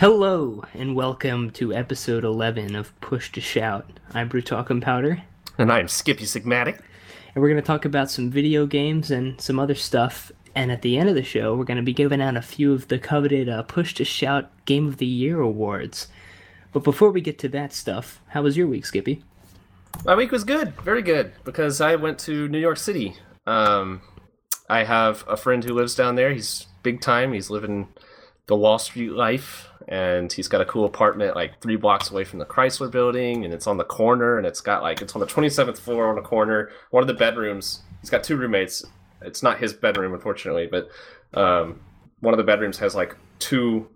Hello, and welcome to episode 11 of Push to Shout. I'm Brew Talking Powder, And I'm Skippy Sigmatic. and we're going to talk about some video games and some other stuff. And at the end of the show, we're going to be giving out a few of the coveted uh, Push to Shout Game of the Year awards. But before we get to that stuff, how was your week, Skippy? My week was good, very good, because I went to New York City. Um, I have a friend who lives down there. He's big time. He's living the Wall Street life, and he's got a cool apartment like three blocks away from the Chrysler Building, and it's on the corner, and it's got like it's on the twenty seventh floor on the corner. One of the bedrooms. He's got two roommates. It's not his bedroom, unfortunately, but um, one of the bedrooms has like two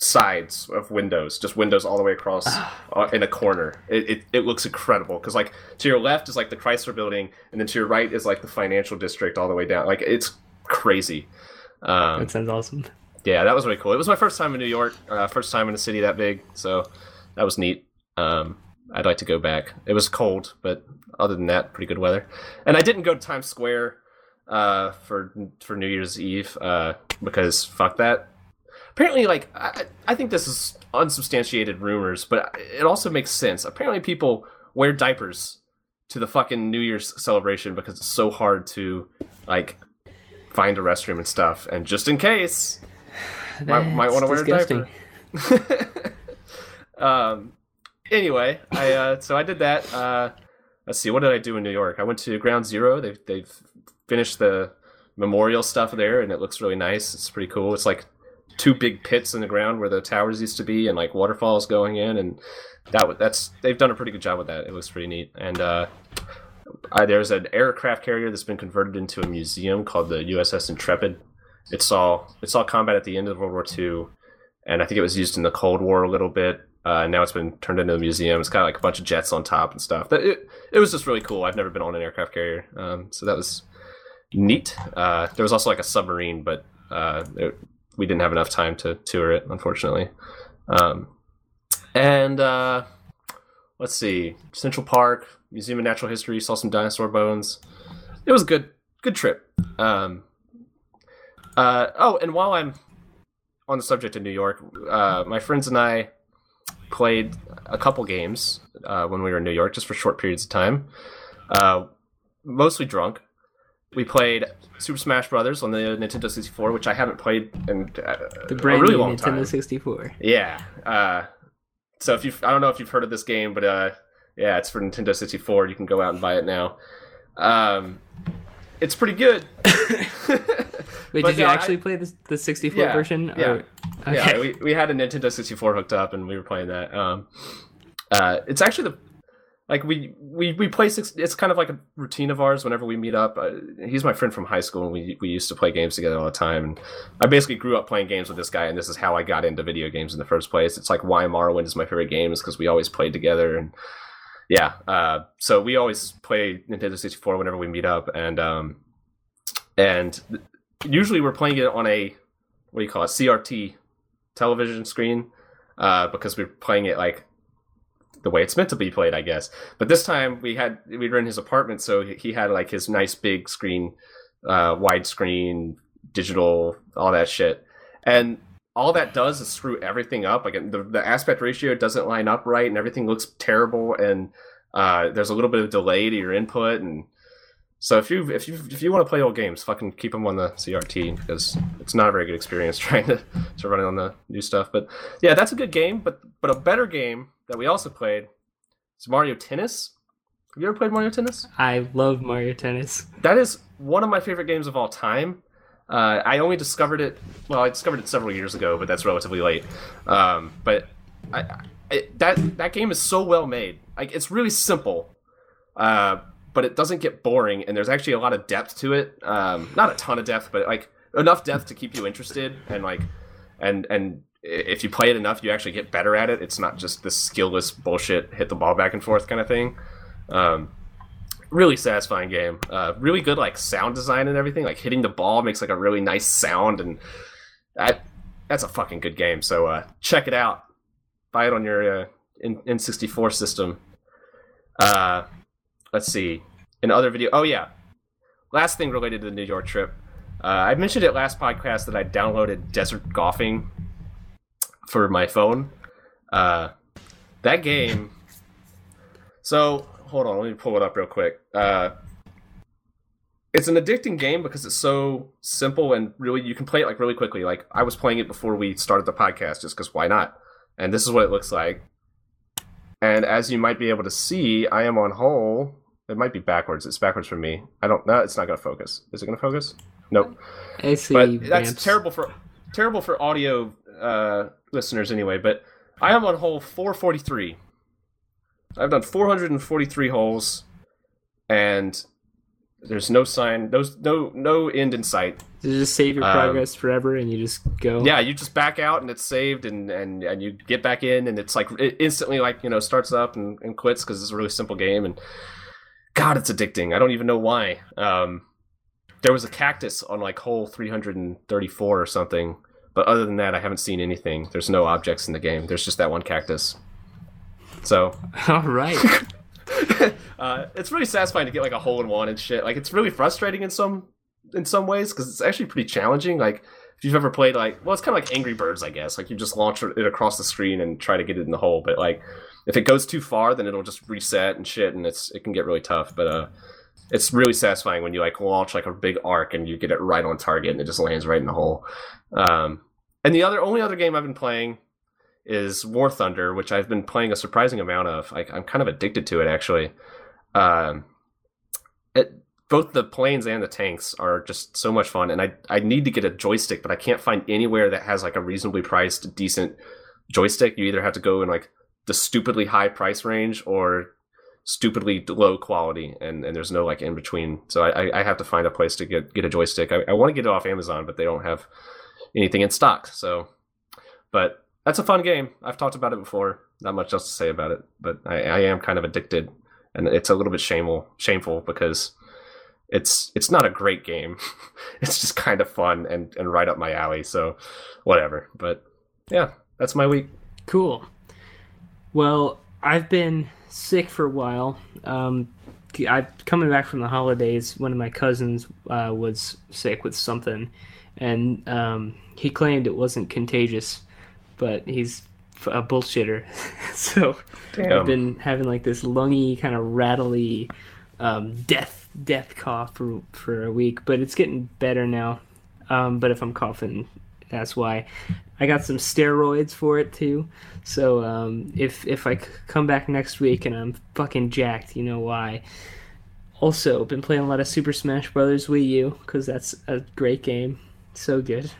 sides of windows, just windows all the way across uh, in a corner. It, it, it looks incredible because like to your left is like the Chrysler Building, and then to your right is like the financial district all the way down. Like it's crazy. Um, That sounds awesome. Yeah, that was really cool. It was my first time in New York, uh, first time in a city that big, so that was neat. Um, I'd like to go back. It was cold, but other than that, pretty good weather. And I didn't go to Times Square uh, for for New Year's Eve uh, because fuck that. Apparently, like I, I think this is unsubstantiated rumors, but it also makes sense. Apparently, people wear diapers to the fucking New Year's celebration because it's so hard to like find a restroom and stuff. And just in case, might, might want to wear a disgusting. diaper. um. Anyway, I uh, so I did that. Uh, let's see, what did I do in New York? I went to Ground Zero. They've they've finished the memorial stuff there, and it looks really nice. It's pretty cool. It's like two big pits in the ground where the towers used to be, and like waterfalls going in, and that that's they've done a pretty good job with that. It looks pretty neat. And uh, I, there's an aircraft carrier that's been converted into a museum called the USS Intrepid. It saw it saw combat at the end of World War II, and I think it was used in the Cold War a little bit. Uh, and now it's been turned into a museum. It's got like a bunch of jets on top and stuff. That it, it was just really cool. I've never been on an aircraft carrier, um, so that was neat. Uh, there was also like a submarine, but uh, it, we didn't have enough time to tour it, unfortunately. Um, and uh, let's see, Central Park, Museum of Natural History, saw some dinosaur bones. It was a good, good trip. Um, uh, oh, and while I'm on the subject of New York, uh, my friends and I played a couple games uh, when we were in New York, just for short periods of time. Uh, mostly drunk. We played Super Smash Brothers on the Nintendo 64, which I haven't played in uh, The a brand really new long Nintendo time. 64. Yeah. Uh, so if you, I don't know if you've heard of this game, but uh, yeah, it's for Nintendo 64. You can go out and buy it now. Um, it's pretty good. Wait, But did you yeah, I- actually play the, the 64 Yeah, version? yeah. Or- okay. Yeah, we, we had a Nintendo 64 hooked up and we were playing that. Um, uh, it's actually the like we we we play six. It's kind of like a routine of ours whenever we meet up. Uh, he's my friend from high school, and we we used to play games together all the time. And I basically grew up playing games with this guy, and this is how I got into video games in the first place. It's like why Morrowind is my favorite game is because we always played together, and yeah. Uh, so we always play Nintendo 64 whenever we meet up, and um, and usually we're playing it on a what do you call it CRT television screen uh, because we're playing it like the way it's meant to be played, I guess. But this time we had we were in his apartment, so he- had like his nice big screen, uh, widescreen, digital, all that shit, and all that does is screw everything up. Like the, the aspect ratio doesn't line up right, and everything looks terrible, and uh, there's a little bit of delay to your input, and so if you if you if you want to play old games, fucking keep them on the CRT because it's not a very good experience trying to to run it on the new stuff. But yeah, that's a good game. But but a better game that we also played is Mario Tennis. Have you ever played Mario Tennis? I love Mario Tennis. That is one of my favorite games of all time. Uh, I only discovered it. Well, I discovered it several years ago, but that's relatively late. Um, but I, I, that that game is so well made. Like it's really simple, uh, but it doesn't get boring, and there's actually a lot of depth to it. Um, not a ton of depth, but like enough depth to keep you interested, and like, and and if you play it enough, you actually get better at it. It's not just this skillless bullshit, hit the ball back and forth kind of thing. Um, really satisfying game. Uh, really good like sound design and everything. Like hitting the ball makes like a really nice sound, and that that's a fucking good game. So uh, check it out. Buy it on your uh, N- N64 system. Uh, let's see. In other video, oh yeah, last thing related to the New York trip. Uh, I mentioned it last podcast that I downloaded Desert Golfing for my phone. Uh, that game. So hold on, let me pull it up real quick. Uh, it's an addicting game because it's so simple and really you can play it like really quickly. Like I was playing it before we started the podcast, just because why not? And this is what it looks like. And as you might be able to see, I am on hole. It might be backwards. It's backwards for me. I don't. No, it's not going to focus. Is it going to focus? Nope. I see. But that's terrible for terrible for audio uh, listeners anyway. But I am on hole 443. I've done 443 holes, and there's no sign, no no no end in sight. You just save your Um, progress forever, and you just go. Yeah, you just back out and it's saved, and and and you get back in, and it's like it instantly like you know starts up and, and quits because it's a really simple game, and God, it's addicting. I don't even know why. Um, there was a cactus on like hole 334 or something, but other than that, I haven't seen anything. There's no objects in the game. There's just that one cactus. So All right. uh, it's really satisfying to get like a hole in one and shit. Like it's really frustrating in some in some ways because it's actually pretty challenging. Like if you've ever played like well, it's kind of like Angry Birds, I guess. Like you just launch it across the screen and try to get it in the hole, but like if it goes too far, then it'll just reset and shit, and it's it can get really tough. But uh, it's really satisfying when you like launch like a big arc and you get it right on target and it just lands right in the hole. Um, and the other only other game I've been playing is War Thunder, which I've been playing a surprising amount of. Like I'm kind of addicted to it actually. Um, it, both the planes and the tanks are just so much fun, and I I need to get a joystick, but I can't find anywhere that has like a reasonably priced, decent joystick. You either have to go in like the stupidly high price range or stupidly low quality, and, and there's no like in between. So I, I- I have to find a place to get get a joystick. I, I want to get it off Amazon, but they don't have anything in stock. So, but that's a fun game. I've talked about it before. Not much else to say about it, but I, I am kind of addicted, and it's a little bit shameful shameful because it's it's not a great game. it's just kind of fun and and right up my alley. So, whatever. But yeah, that's my week. Cool. Well, I've been sick for a while. Um, I coming back from the holidays. One of my cousins uh, was sick with something, and um, he claimed it wasn't contagious, but he's a bullshitter. so Damn. I've been having like this lungy kind of rattly um, death death cough for for a week, but it's getting better now. Um, but if I'm coughing, that's why. I got some steroids for it too. So um, if if I come back next week and I'm fucking jacked, you know why. Also, been playing a lot of Super Smash Brothers Wii U because that's a great game. So good.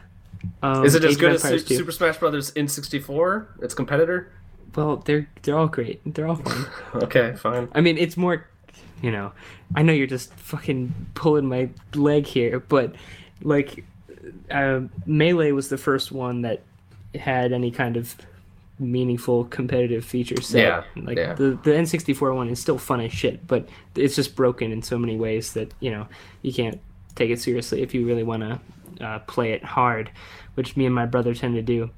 Um, Is it as Age good as Su- Super Smash Brothers in 64? Its competitor? Well, they're they're all great. They're all fun. Okay, fine. I mean, it's more, you know, I know you're just fucking pulling my leg here, but like, uh, Melee was the first one that had any kind of meaningful competitive feature set. Yeah, Like yeah. the the N64 one is still fun as shit, but it's just broken in so many ways that you know you can't take it seriously if you really want to uh, play it hard, which me and my brother tend to do.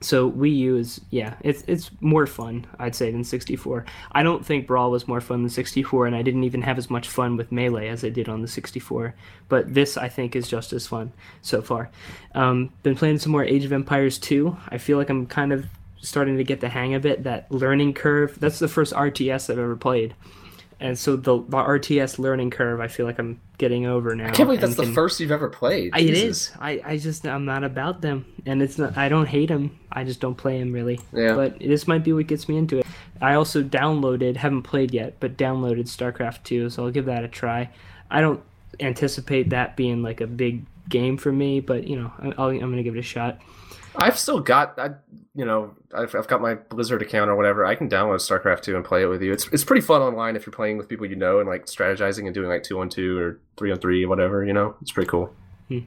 So Wii U is yeah, it's it's more fun I'd say than 64. I don't think Brawl was more fun than 64, and I didn't even have as much fun with Melee as I did on the 64. But this I think is just as fun so far. Um, been playing some more Age of Empires 2. I feel like I'm kind of starting to get the hang of it. That learning curve. That's the first RTS I've ever played, and so the, the RTS learning curve I feel like I'm getting over now. I can't believe that's and the first you've ever played. I- It Jesus. is. I, I just I'm not about them, and it's not. I don't hate them. I just don't play them really. Yeah. But this might be what gets me into it. I also downloaded, haven't played yet, but downloaded StarCraft 2, so I'll give that a try. I don't anticipate that being like a big game for me, but you know, I- I'll, I'm gonna give it a shot. I've still got, I, you know, I've, I've got my Blizzard account or whatever. I can download StarCraft 2 and play it with you. It's it's pretty fun online if you're playing with people you know and like strategizing and doing like two on two or three on three, whatever. You know, it's pretty cool. Hmm.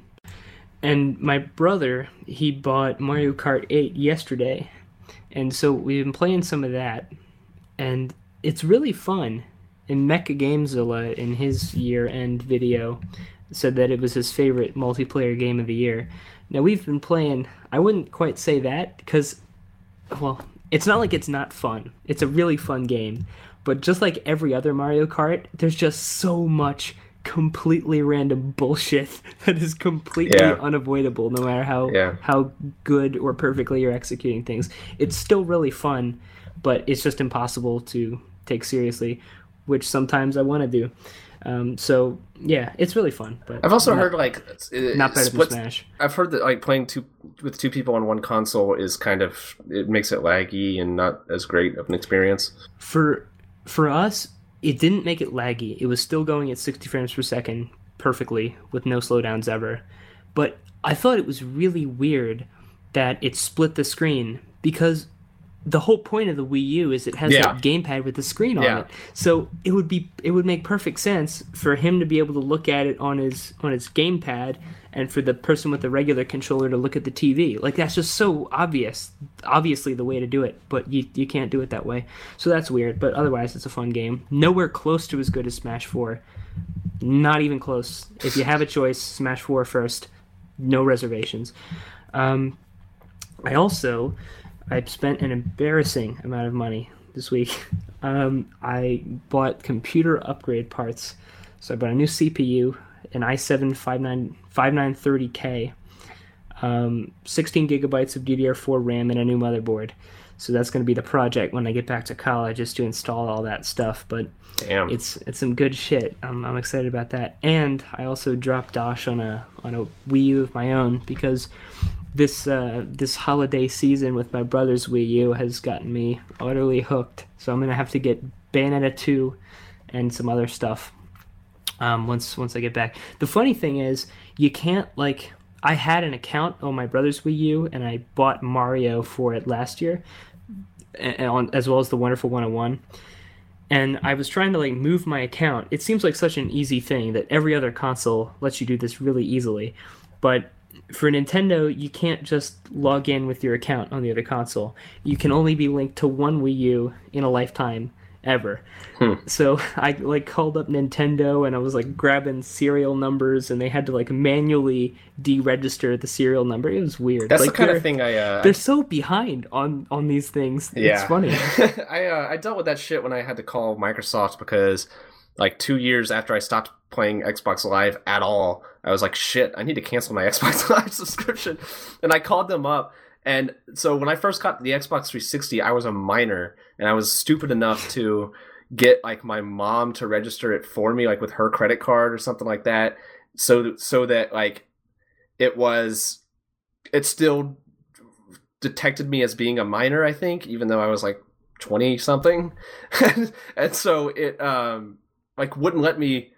And my brother, he bought Mario Kart 8 yesterday. And so we've been playing some of that. And it's really fun. And Mecha Gamezilla, in his year end video, said that it was his favorite multiplayer game of the year. Now, we've been playing, I wouldn't quite say that, because, well, it's not like it's not fun. It's a really fun game. But just like every other Mario Kart, there's just so much completely random bullshit that is completely Yeah. unavoidable no matter how Yeah. how good or perfectly you're executing things. It's still really fun, but it's just impossible to take seriously, which sometimes I want to do. Um, so yeah, it's really fun. But I've also not, heard like it- not better than Smash. I've heard that like playing two with two people on one console is kind of it makes it laggy and not as great of an experience. For for us, it didn't make it laggy. It was still going at 60 frames per second perfectly with no slowdowns ever. But I thought it was really weird that it split the screen because the whole point of the Wii U is it has Yeah. that gamepad with the screen on Yeah. it. So it would be it would make perfect sense for him to be able to look at it on his on his gamepad and for the person with the regular controller to look at the TV. Like that's just so obvious. Obviously the way to do it, but you you can't do it that way. So that's weird, but otherwise it's a fun game. Nowhere close to as good as Smash 4. Not even close. If you have a choice, Smash 4 first. No reservations. Um, I also I've spent an embarrassing amount of money this week. Um, I bought computer upgrade parts. So I bought a new CPU, an i7 59 5930K, um, 16 gigabytes of DDR4 RAM, and a new motherboard. So that's going to be the project when I get back to college, is to install all that stuff. But Damn. it's it's some good shit. I'm, I'm excited about that. And I also dropped Dosh on a on a Wii U of my own because this uh, this holiday season with my brother's Wii U has gotten me utterly hooked. So I'm gonna have to get Bayonetta 2 and some other stuff um, once once I get back. The funny thing is, you can't like. I had an account on my brother's Wii U, and I bought Mario for it last year, on, as well as the Wonderful 101 and I was trying to like move my account. It seems like such an easy thing that every other console lets you do this really easily. But for Nintendo, you can't just log in with your account on the other console. You can only be linked to one Wii U in a lifetime ever. So I like called up Nintendo and I was like grabbing serial numbers and they had to like manually deregister the serial number. It was weird. That's like, the kind of thing I uh, They're so behind on on these things. Yeah, It's funny. I uh, I dealt with that shit when I had to call Microsoft because like two years after I stopped playing Xbox Live at all, I was like, shit, I need to cancel my Xbox Live subscription, and I called them up. And so when I first got the Xbox 360, I was a minor, and I was stupid enough to get like my mom to register it for me, like with her credit card or something like that, so so that like it was it still detected me as being a minor, I think, even though I was like 20 something. and so it um like wouldn't let me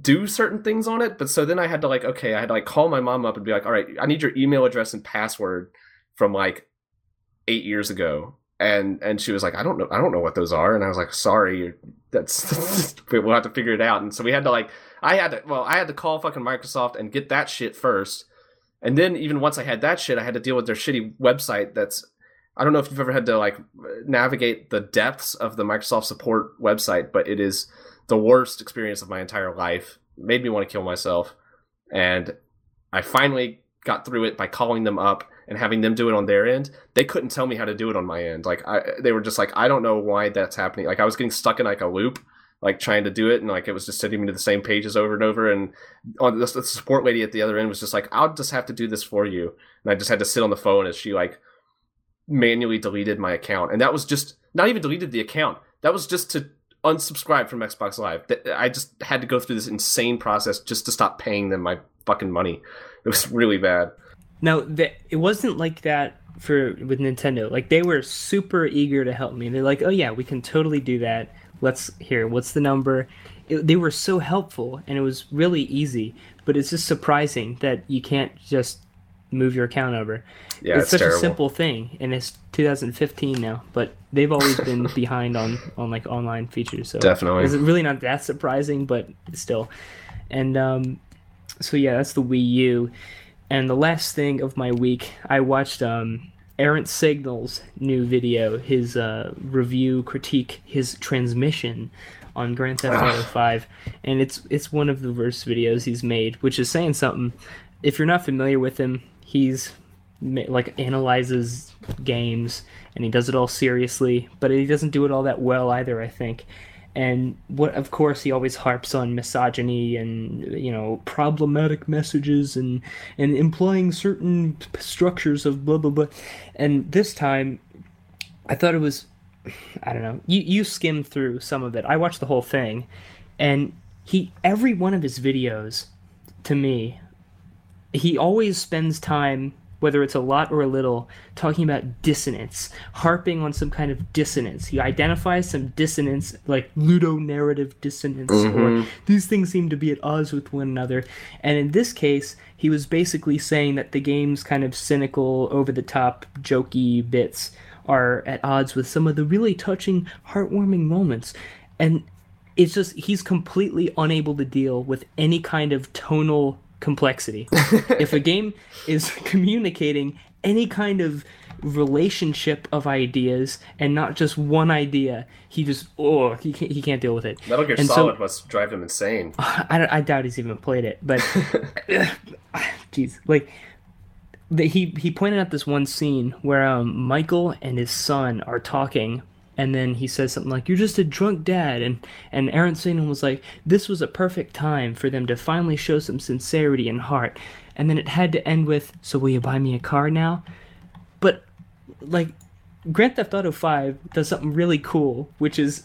do certain things on it, but so then I had to like okay, I had to like call my mom up and be like, "All right, I need your email address and password from like 8 years ago." And and she was like, "I don't know I don't know what those are." And I was like, "Sorry, that's we'll have to figure it out." And so we had to like I had to well, I had to call fucking Microsoft and get that shit first. And then even once I had that shit, I had to deal with their shitty website that's I don't know if you've ever had to like navigate the depths of the Microsoft support website, but it is the worst experience of my entire life. Made me want to kill myself. And I finally got through it by calling them up and having them do it on their end. They couldn't tell me how to do it on my end. Like I they were just like I don't know why that's happening. Like I was getting stuck in like a loop like trying to do it and like it was just sending me to the same pages over and over and on the, the support lady at the other end was just like I'll just have to do this for you and I just had to sit on the phone as she like manually deleted my account and that was just not even deleted the account that was just to unsubscribe from Xbox Live I just had to go through this insane process just to stop paying them my fucking money it was really bad Now, the, it wasn't like that for with Nintendo. Like they were super eager to help me. They're like, "Oh yeah, we can totally do that. Let's here. What's the number?" It, they were so helpful, and it was really easy. But it's just surprising that you can't just move your account over. yeah it's, it's, such terrible a simple thing, and it's 2015 now. But they've always been behind on on like online features. So Definitely. it's really not that surprising, but still. And um, so yeah, that's the Wii U. And the last thing of my week, I watched um, Errant Signal's new video, his uh, review critique, his transmission on Grand Theft Auto 5, and it's it's one of the worst videos he's made, which is saying something. If you're not familiar with him, he's like analyzes games and he does it all seriously, but he doesn't do it all that well either, I think. and what of course he always harps on misogyny and you know problematic messages and and implying certain structures of blah blah blah and this time i thought it was i don't know you you skimmed through some of it i watched the whole thing and he every one of his videos to me he always spends time whether it's a lot or a little, talking about dissonance, harping on some kind of dissonance. He identifies some dissonance, like ludonarrative dissonance, mm-hmm. or these things seem to be at odds with one another. And in this case, he was basically saying that the game's kind of cynical, over the top, jokey bits are at odds with some of the really touching, heartwarming moments. And it's just, he's completely unable to deal with any kind of tonal complexity. if a game is communicating any kind of relationship of ideas and not just one idea, he just oh he can't he can't deal with it. Metal Gear and Solid so, must drive him insane. I, I doubt he's even played it, but jeez, like. The, he he pointed out this one scene where um, Michael and his son are talking and then he says something like you're just a drunk dad. And and Errant Signal was like this was a perfect time for them to finally show some sincerity and heart. And then it had to end with so will you buy me a car now? But like grand theft auto 5 does something really cool which is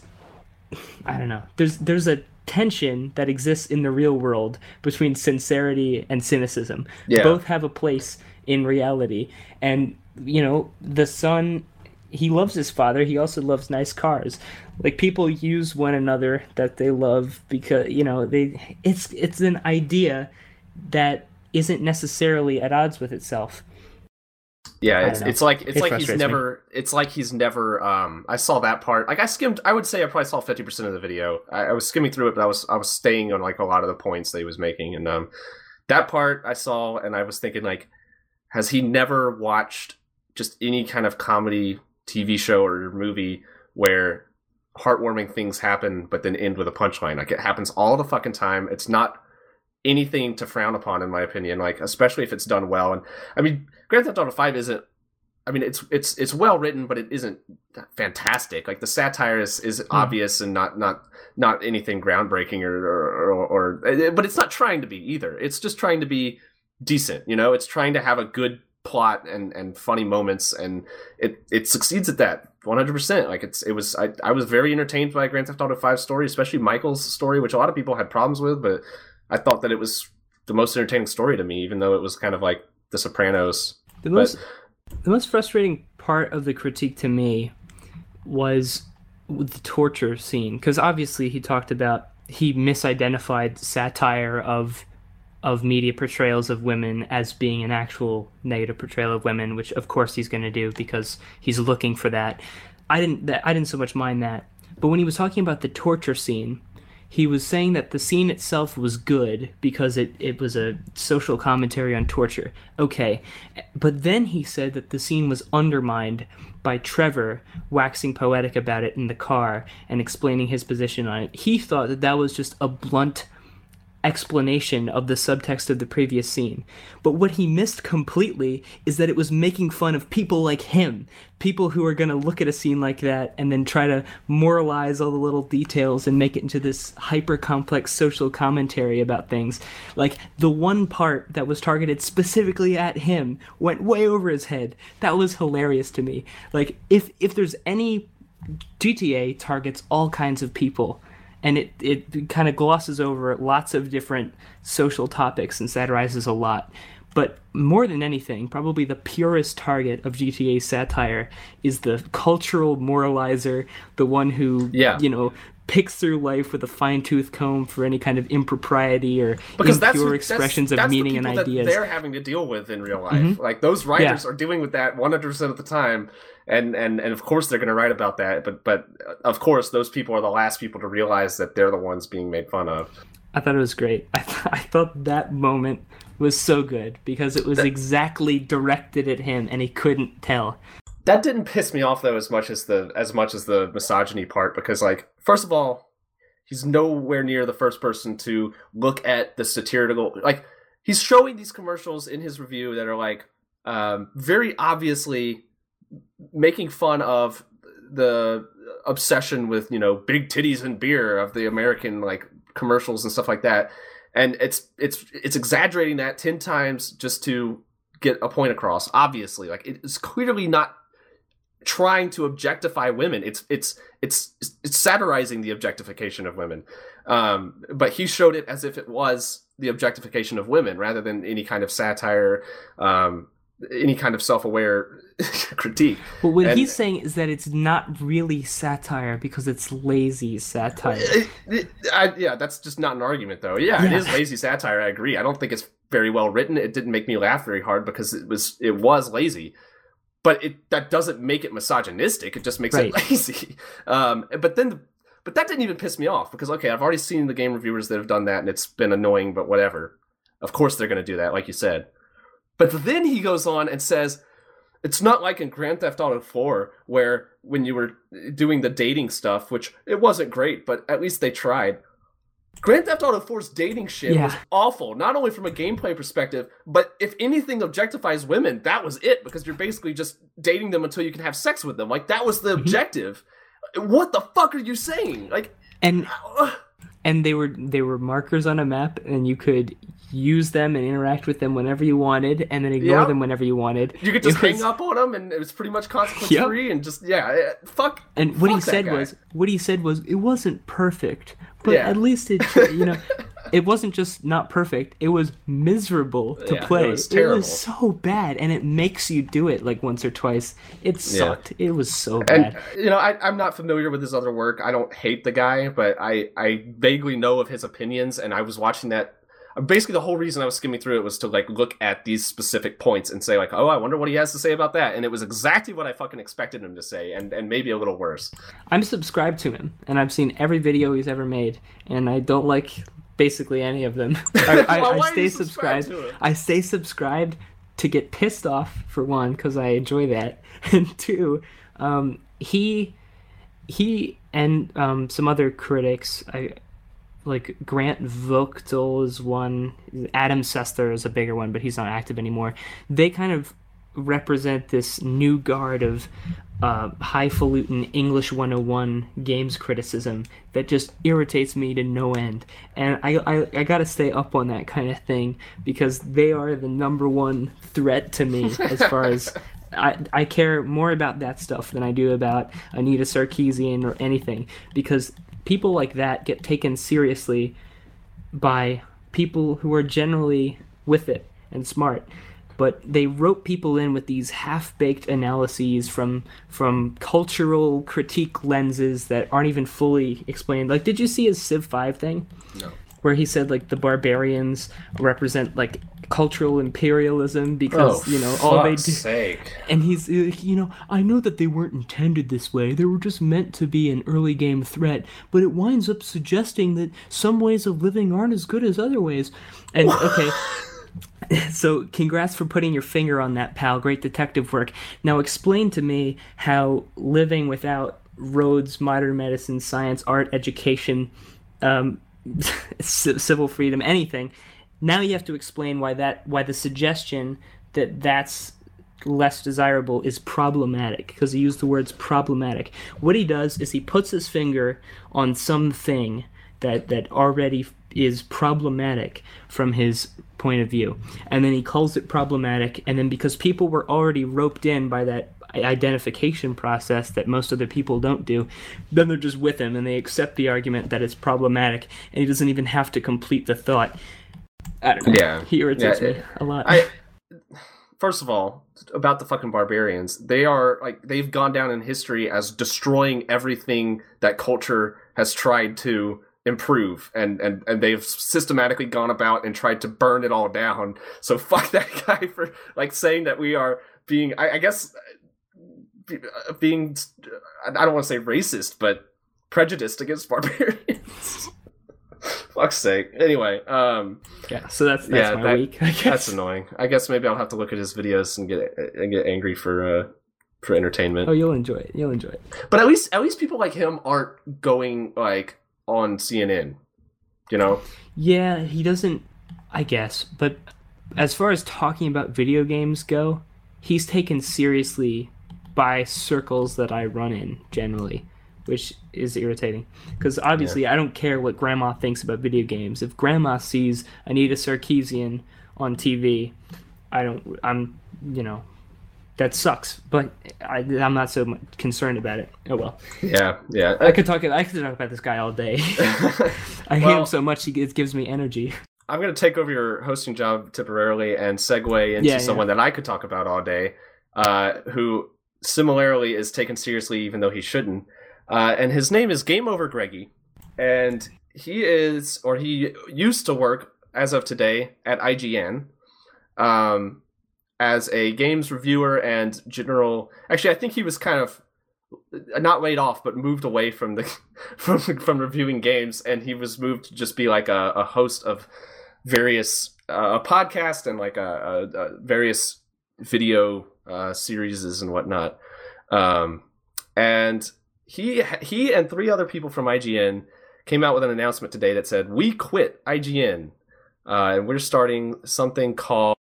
i don't know there's there's a tension that exists in the real world between sincerity and cynicism. Yeah. both have a place in reality. And you know the son he loves his father. He also loves nice cars. Like people use one another that they love because you know they. It's it's an idea that isn't necessarily at odds with itself. Yeah, it's, it's like it's it like he's never me. it's like he's never um I saw that part. Like I skimmed I would say I probably saw 50% of the video. I, I, was skimming through it but I was I was staying on like a lot of the points that he was making and um that part I saw and I was thinking like has he never watched just any kind of comedy TV show or movie where heartwarming things happen but then end with a punchline. Like it happens all the fucking time. It's not anything to frown upon in my opinion, like especially if it's done well. And I mean, Grand Theft Auto 5 isn't I mean, it's it's it's well written, but it isn't fantastic. Like the satire is is mm. obvious and not not not anything groundbreaking or or, or or, but it's not trying to be either. It's just trying to be decent. You know, it's trying to have a good plot and and funny moments and it it succeeds at that 100% like it's it was I, I was very entertained by grand theft auto 5 story especially michael's story which a lot of people had problems with but i thought that it was the most entertaining story to me even though it was kind of like the sopranos. The most but, the most frustrating part of the critique to me was the torture scene because obviously he talked about he misidentified satire of of media portrayals of women as being an actual negative portrayal of women, which of course he's going to do because he's looking for that. I didn't I didn't so much mind that, but when he was talking about the torture scene, he was saying that the scene itself was good because it, it was a social commentary on torture. Okay. But then he said that the scene was undermined by Trevor waxing poetic about it in the car and explaining his position on it. He thought that that was just a blunt explanation of the subtext of the previous scene. But what he missed completely is that it was making fun of people like him, people who are going to look at a scene like that and then try to moralize all the little details and make it into this hyper complex social commentary about things. Like the one part that was targeted specifically at him went way over his head. That was hilarious to me. Like if if there's any GTA targets all kinds of people and it, it kind of glosses over lots of different social topics and satirizes a lot. But more than anything, probably the purest target of GTA satire is the cultural moralizer, the one who, yeah. you know, picks through life with a fine tooth comb for any kind of impropriety or because impure that's, expressions that's, of meaning and ideas. they're having to deal with in real life. Mm-hmm. Like those writers yeah. are dealing with that 100% of the time and and and of course they're going to write about that but but of course those people are the last people to realize that they're the ones being made fun of. I thought it was great. I, th- I thought that moment was so good because it was that, exactly directed at him and he couldn't tell. That didn't piss me off though as much as the as much as the misogyny part because like first of all he's nowhere near the first person to look at the satirical like he's showing these commercials in his review that are like um, very obviously making fun of the obsession with you know big titties and beer of the American like commercials and stuff like that, and it's it's it's exaggerating that ten times just to get a point across. Obviously, like it's clearly not trying to objectify women. It's it's it's it's satirizing the objectification of women. Um, but he showed it as if it was the objectification of women rather than any kind of satire, um, any kind of self-aware critique. But what And- he's saying is that it's not really satire because it's lazy satire. It- it- I- yeah, that's just not an argument, though. Yeah, it Yeah. is lazy satire. I agree. I don't think it's very well written. It didn't make me laugh very hard because it was it was lazy. But it that doesn't make it misogynistic. It just makes Right. it lazy. Um, but then, but that didn't even piss me off because okay, I've already seen the game reviewers that have done that, and it's been annoying. But whatever. Of course, they're going to do that, like you said. But then he goes on and says, it's not like in Grand Theft Auto 4 where when you were doing the dating stuff, which it wasn't great, but at least they tried. Grand Theft Auto 4's dating shit was awful, not only from a gameplay perspective, but if anything objectifies women, that was it because you're basically just dating them until you can have sex with them. Like that was the Mhm. objective. What the fuck are you saying? Like And and they were they were markers on a map and you could use them and interact with them whenever you wanted and then ignore Yeah. them whenever you wanted. you could just It hang was- up on them and it was pretty much consequence Yep. free and just yeah, eh, fuck And what he Fuck that said guy. was what he said was it wasn't perfect, but Yeah. at least it you know it wasn't just not perfect, it was miserable to Yeah, it play. was terrible. so bad and it makes you do it like once or twice. It Yeah. sucked. It was so And bad. you know, I, I'm not familiar with his other work. I don't hate the guy, but I I vaguely know of his opinions, and I was watching that. Basically, the whole reason I was skimming through it was to like look at these specific points and say like, oh, I wonder what he has to say about that, and it was exactly what I fucking expected him to say, and and maybe a little worse. I'm subscribed to him and I've seen every video he's ever made and I don't like basically any of them. I, I, Well, I stay subscribed subscribed. I stay subscribed to get pissed off for one because I enjoy that, and two, um, he he and um, some other critics, I like Grant Vochtel is one. Adam Sessler is a bigger one, but he's not active anymore. They kind of represent this new guard of uh, highfalutin English 101 games criticism that just irritates me to no end. And I, I, I gotta stay up on that kind of thing because they are the number one threat to me as far as. I, I care more about that stuff than I do about Anita Sarkeesian or anything because people like that get taken seriously by people who are generally with it and smart. But they rope people in with these half-baked analyses from from cultural critique lenses that aren't even fully explained. Like did you see his civ 5 thing? No. where he said like the barbarians represent like cultural imperialism because you know all they do Oh, sake. and he's uh, you know i know that they weren't intended this way. They were just meant to be an early game threat. But it winds up suggesting that some ways of living aren't as good as other ways. And okay. So congrats for putting your finger on that pal. Great detective work. Now explain to me how living without roads modern medicine science art education um, civil freedom anything now you have to explain why that why the suggestion that that's less desirable is problematic because he used the words problematic. What he does is he puts his finger on something that that already is problematic from his point of view and then he calls it problematic and then because people were already roped in by that identification process that most other people don't do then they're just with him and they accept the argument that it's problematic and he doesn't even have to complete the thought I don't know. Yeah. He irritates Yeah, me a lot. I first of all about the fucking barbarians. They are like they've gone down in history as destroying everything that culture has tried to improve and and and they've systematically gone about and tried to burn it all down so fuck that guy for like saying that we are being i, I guess uh, being i don't want to say racist but prejudiced against barbarians fuck's sake anyway um yeah, so that's that's yeah, my that- week. I guess. that's annoying. I guess maybe I'll have to look at his videos and get and get angry for uh for entertainment. Oh, you'll enjoy it. You'll enjoy it. But at least at least people like him aren't going like on CNN. You know? Yeah, he doesn't. I guess, but as far as talking about video games go, he's taken seriously by circles that I run in generally, which is irritating because obviously I don't care what grandma thinks about video games. If grandma sees Anita Sarkeesian on TV, I don't. I'm you know that sucks. But I, am not so concerned about it. Oh well. Yeah, yeah. I could talk. I could talk about this guy all day. I hate him so much. He gives me energy. I'm going to take over your hosting job temporarily and segue into yeah, someone yeah. that I could talk about all day, uh, who similarly is taken seriously even though he shouldn't. Uh, and his name is Game Over Greggy, and he is, or he used to work as of today at IGN. Um, as a games reviewer and general. Actually, I think he was kind of not laid off, but moved away from the from from reviewing games, and he was moved to just be like a, a host of various uh, a podcast and like a, a, a various video uh, series and whatnot. Um, and he he and three other people from IGN came out with an announcement today that said we quit IGN uh, and we're starting something called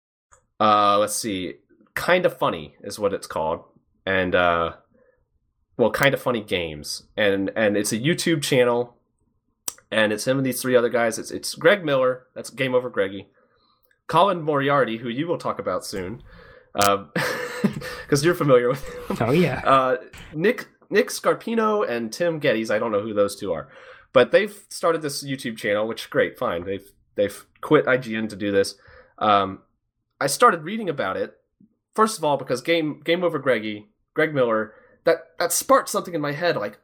uh, let's see. Kind of funny is what it's called, and uh, well, kind of funny games, and and it's a YouTube channel, and it's him and these three other guys. It's it's Greg Miller. That's Game Over Greggy. Colin Moriarty, who you will talk about soon, because um, you're familiar with him. Oh yeah. Uh, Nick Nick Scarpino and Tim Gettys. I don't know who those two are, but they've started this YouTube channel, which is great, fine. They've they've quit IGN to do this. Um, I started reading about it. First of all, because game Game Over Greggy, Greg Miller, that that sparked something in my head. Like,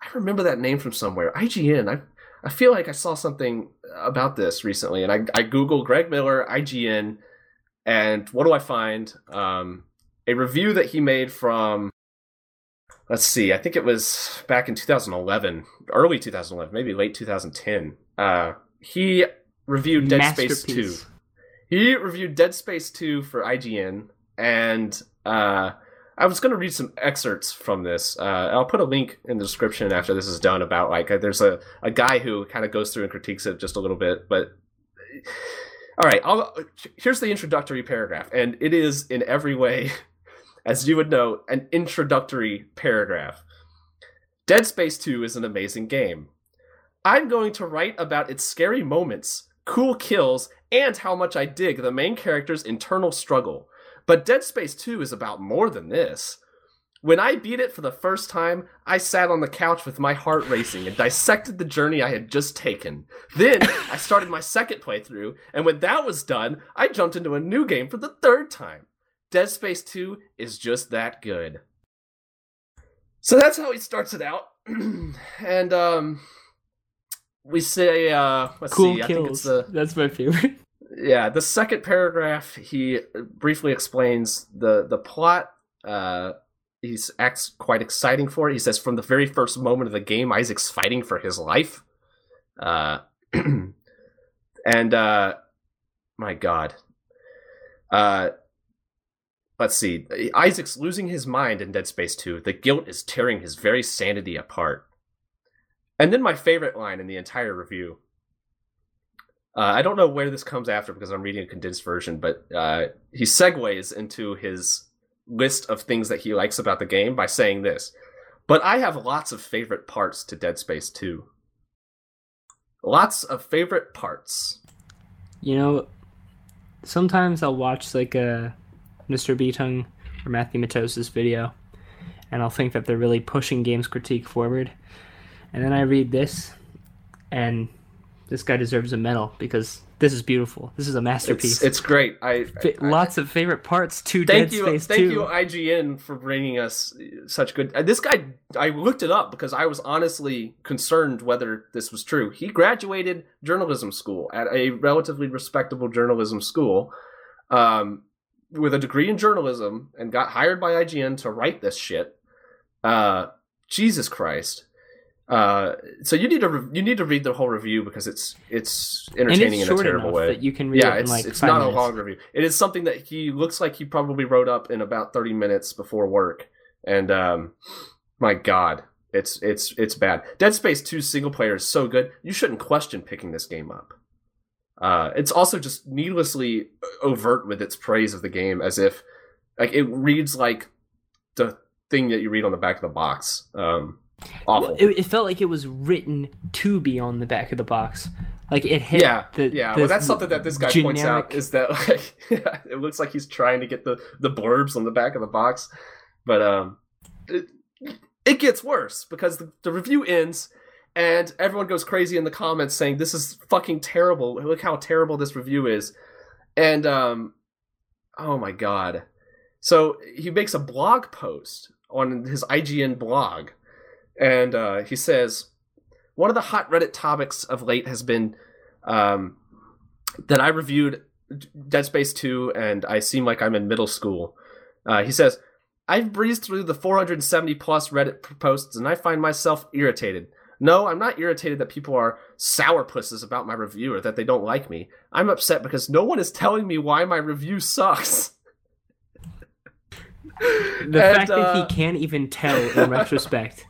I remember that name from somewhere. IGN. I I feel like I saw something about this recently, and I I Google Greg Miller IGN, and what do I find? Um, a review that he made from. Let's see. I think it was back in 2011, early 2011, maybe late 2010. Uh, he reviewed Dead Space 2. He reviewed Dead Space 2 for IGN, and uh, I was going to read some excerpts from this. Uh, I'll put a link in the description after this is done about like uh, there's a, a guy who kind of goes through and critiques it just a little bit, but all right, I'll, here's the introductory paragraph, and it is in every way, as you would know, an introductory paragraph. Dead Space 2 is an amazing game. I'm going to write about its scary moments, cool kills, and how much I dig the main character's internal struggle. But Dead Space 2 is about more than this. When I beat it for the first time, I sat on the couch with my heart racing and dissected the journey I had just taken. Then I started my second playthrough, and when that was done, I jumped into a new game for the third time. Dead Space 2 is just that good. So that's how he starts it out. and um we say uh let's cool see, kills. I think it's the That's my favorite yeah, the second paragraph he briefly explains the the plot. Uh, he's acts quite exciting for it. He says from the very first moment of the game, Isaac's fighting for his life. Uh, and uh, my God, uh, let's see. Isaac's losing his mind in Dead Space 2. The guilt is tearing his very sanity apart. And then my favorite line in the entire review uh, I don't know where this comes after because I'm reading a condensed version, but uh, he segues into his list of things that he likes about the game by saying this. But I have lots of favorite parts to Dead Space 2. Lots of favorite parts. You know, sometimes I'll watch like a Mr. Btongue or Matthewmatosis's video, and I'll think that they're really pushing games critique forward. And then I read this, and this guy deserves a medal because this is beautiful. This is a masterpiece. It's, it's great. I, I, lots of favorite parts to thank Dead you, Space Thank 2. you, IGN, for bringing us such good. Uh, this guy, I looked it up because I was honestly concerned whether this was true. He graduated journalism school at a relatively respectable journalism school, um, with a degree in journalism, and got hired by IGN to write this shit. Uh, Jesus Christ. Uh, so you need to re- you need to read the whole review because it's it's entertaining it's in a terrible way. That you can read yeah, it it's like it's not minutes. a long review. It is something that he looks like he probably wrote up in about thirty minutes before work, and um, my God, it's it's it's bad. Dead Space 2 single player is so good, you shouldn't question picking this game up. Uh, it's also just needlessly overt with its praise of the game, as if like it reads like the thing that you read on the back of the box. Um, awful. It, it felt like it was written to be on the back of the box. Like it hit. yeah, the, yeah. the well, that's something that this guy points out is that like it looks like he's trying to get the the blurbs on the back of the box, but um, it, it gets worse because the, the review ends and everyone goes crazy in the comments saying this is fucking terrible. Look how terrible this review is, and um, oh my god. So he makes a blog post on his IGN blog, and uh, he says one of the hot Reddit topics of late has been um, that I reviewed Dead Space 2 and I seem like I'm in middle school. Uh, he says, I've breezed through the 470 plus Reddit posts and I find myself irritated. No, I'm not irritated that people are sourpusses about my review or that they don't like me. I'm upset because no one is telling me why my review sucks. The And, fact that uh, he can't even tell in retrospect,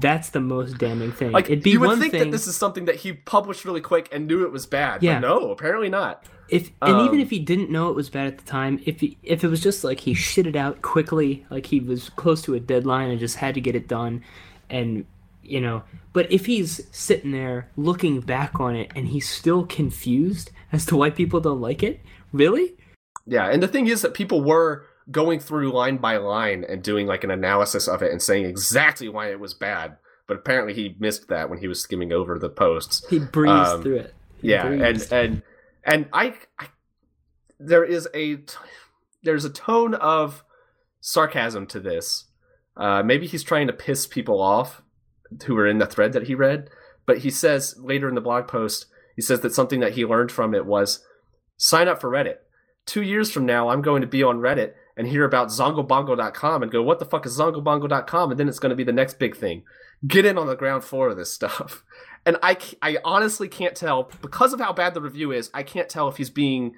that's the most damning thing. Like It'd be you would one think thing that this is something that he published really quick and knew it was bad. Yeah. But no, apparently not. if, and even um, if he didn't know it was bad at the time, if he, if it was just like he shit it out quickly, like he was close to a deadline and just had to get it done, and you know, but if he's sitting there looking back on it and he's still confused as to why people don't like it, really? Yeah, and the thing is that people were going through line by line and doing like an analysis of it and saying exactly why it was bad. But apparently he missed that when he was skimming over the posts. He breezed Um, through it. He Yeah, and and and I, I there is a t- there's a tone of sarcasm to this. Uh, maybe he's trying to piss people off who were in the thread that he read. But he says later in the blog post, he says that something that he learned from it was sign up for Reddit. Two years from now, I'm going to be on Reddit and hear about zongobongo.com and go, what the fuck is zongobongo.com? And then it's going to be the next big thing. Get in on the ground floor of this stuff. And I, I honestly can't tell, because of how bad the review is, I can't tell if he's being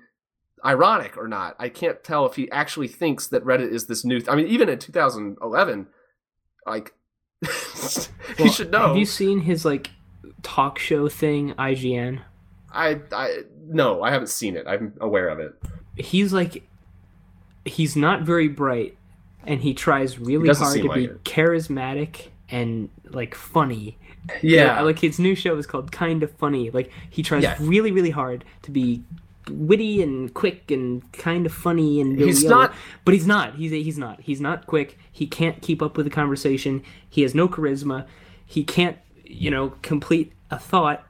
ironic or not. I can't tell if he actually thinks that Reddit is this new. Th- I mean, even in 2011, like, he Well, should know. Have you seen his like talk show thing, IGN? I, I, no, I haven't seen it. I'm aware of it. He's like, he's not very bright, and he tries really doesn't hard to be it. charismatic and like funny. Yeah, like his new show is called Kind of Funny. Like he tries Yeah. really, really hard to be witty and quick and kind of funny and He's yo-yo, not- but he's not. He's he's not. He's not quick. He can't keep up with the conversation. He has no charisma. He can't you know complete a thought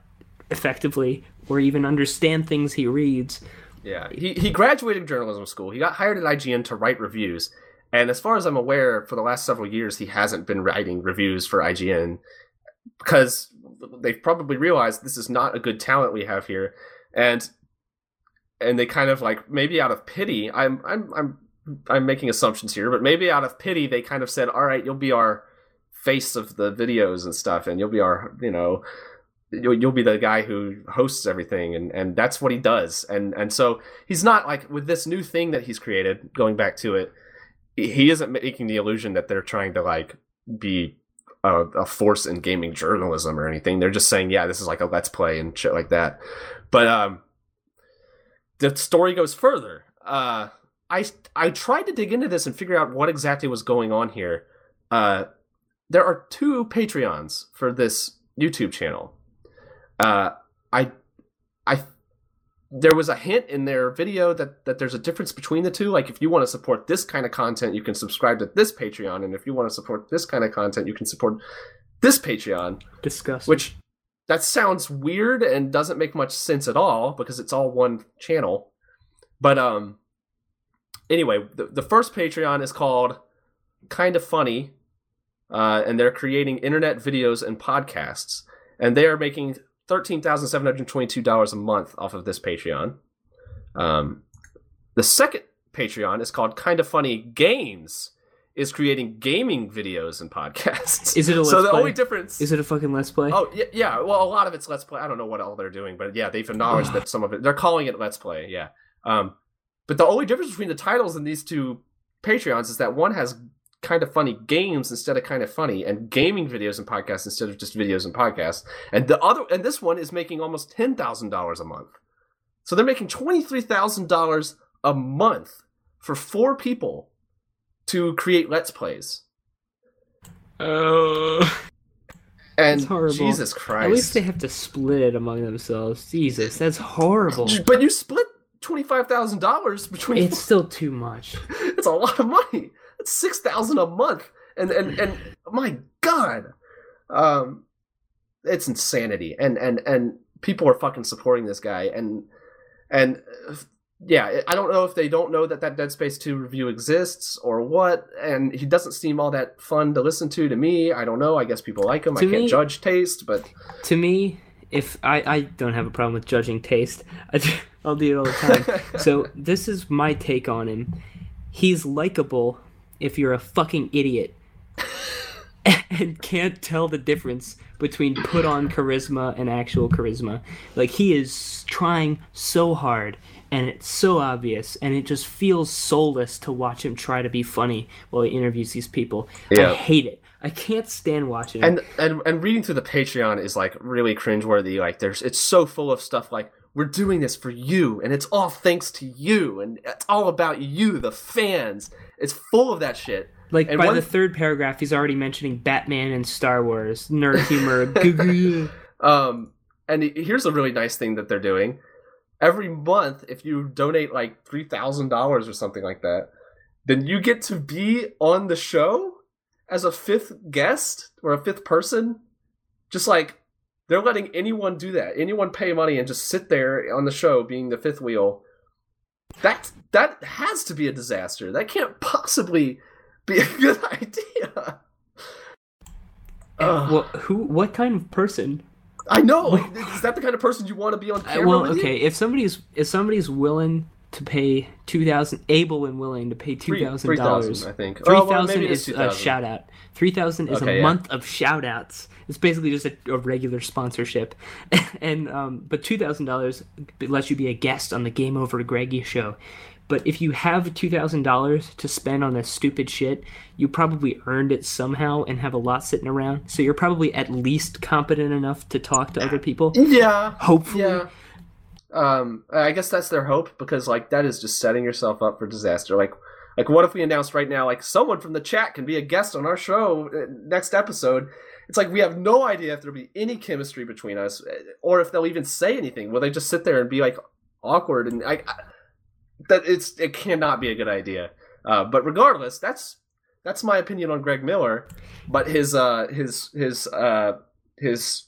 effectively or even understand things he reads. Yeah, he he graduated journalism school. He got hired at IGN to write reviews, and as far as I'm aware, for the last several years, he hasn't been writing reviews for IGN because they've probably realized this is not a good talent we have here, and and they kind of like maybe out of pity. I'm I'm I'm I'm making assumptions here, but maybe out of pity, they kind of said, "All right, you'll be our face of the videos and stuff, and you'll be our you know." you'll, you'll be the guy who hosts everything and, and that's what he does and and so he's not like with this new thing that he's created going back to it he isn't making the illusion that they're trying to like be a, a force in gaming journalism or anything they're just saying yeah this is like a let's play and shit like that but um the story goes further uh i i tried to dig into this and figure out what exactly was going on here uh there are two patreons for this youtube channel uh, I, I, there was a hint in their video that that there's a difference between the two. Like, if you want to support this kind of content, you can subscribe to this Patreon, and if you want to support this kind of content, you can support this Patreon. disgusting Which that sounds weird and doesn't make much sense at all because it's all one channel. But um, anyway, the, the first Patreon is called Kind of Funny, uh, and they're creating internet videos and podcasts, and they are making thirteen thousand seven hundred twenty-two dollars a month off of this Patreon. Um, the second Patreon is called Kind of Funny Games, is creating gaming videos and podcasts. Is it a so the Play? only difference is it a fucking let's play Oh yeah, yeah. Well, a lot of it's let's play. I don't know what all they're doing, but yeah, they've acknowledged that some of it. They're calling it let's play. Yeah. Um, but the only difference between the titles in these two Patreons is that one has kind of funny games instead of kind of funny, and gaming videos and podcasts instead of just videos and podcasts. And the other, and this one is making almost ten thousand dollars a month. So they're making twenty three thousand dollars a month for four people to create let's plays. oh And It's horrible. Jesus Christ. At least they have to split it among themselves. Jesus, that's horrible. But you split twenty five thousand dollars between. It's still too much. it's a lot of money. It's six thousand a month, and and and my God, um, it's insanity. And and and people are fucking supporting this guy, and and uh, yeah, I don't know if they don't know that that Dead Space two review exists or what. And he doesn't seem all that fun to listen to to me. I don't know. I guess people like him. To I can't me- judge taste, but To me, if I, I don't have a problem with judging taste, I do, I'll do it all the time. so this is my take on him. He's likable if you're a fucking idiot and can't tell the difference between put on charisma and actual charisma. Like he is trying so hard and it's so obvious and it just feels soulless to watch him try to be funny while he interviews these people. Yeah. I hate it. I can't stand watching and and and reading through the Patreon is like really cringeworthy. Like there's it's so full of stuff like we're doing this for you, and it's all thanks to you, and it's all about you, the fans. It's full of that shit. Like And by one- the third paragraph, he's already mentioning Batman and Star Wars, nerd humor. Um, and here's a really nice thing that they're doing. Every month, if you donate like three thousand dollars or something like that, then you get to be on the show as a fifth guest or a fifth person. Just like they're letting anyone do that. Anyone pay money and just sit there on the show being the fifth wheel. That that has to be a disaster. That can't possibly be a good idea. Ugh. well, who? What kind of person? I know. Is that the kind of person you want to be on camera well, with you? okay. If somebody's if somebody's willing to pay two thousand, able and willing to pay two thousand Three- thousand 3,000, dollars, I think. Three Oh, well, thousand it's is a shout out. Three thousand is Okay, a yeah. month of shout outs. It's basically just a, a regular sponsorship, and um, but two thousand dollars lets you be a guest on the Game Over Greggy show. But if you have two thousand dollars to spend on this stupid shit, you probably earned it somehow and have a lot sitting around. So you're probably at least competent enough to talk to other people. Yeah. Hopefully, Yeah. Um, I guess that's their hope because like that is just setting yourself up for disaster. Like, like what if we announced right now like someone from the chat can be a guest on our show uh, next episode? It's like we have no idea if there'll be any chemistry between us, uh, or if they'll even say anything. Will they just sit there and be like awkward and I, I that it's it cannot be a good idea. Uh, but regardless, that's that's my opinion on Greg Miller. But his uh his his uh his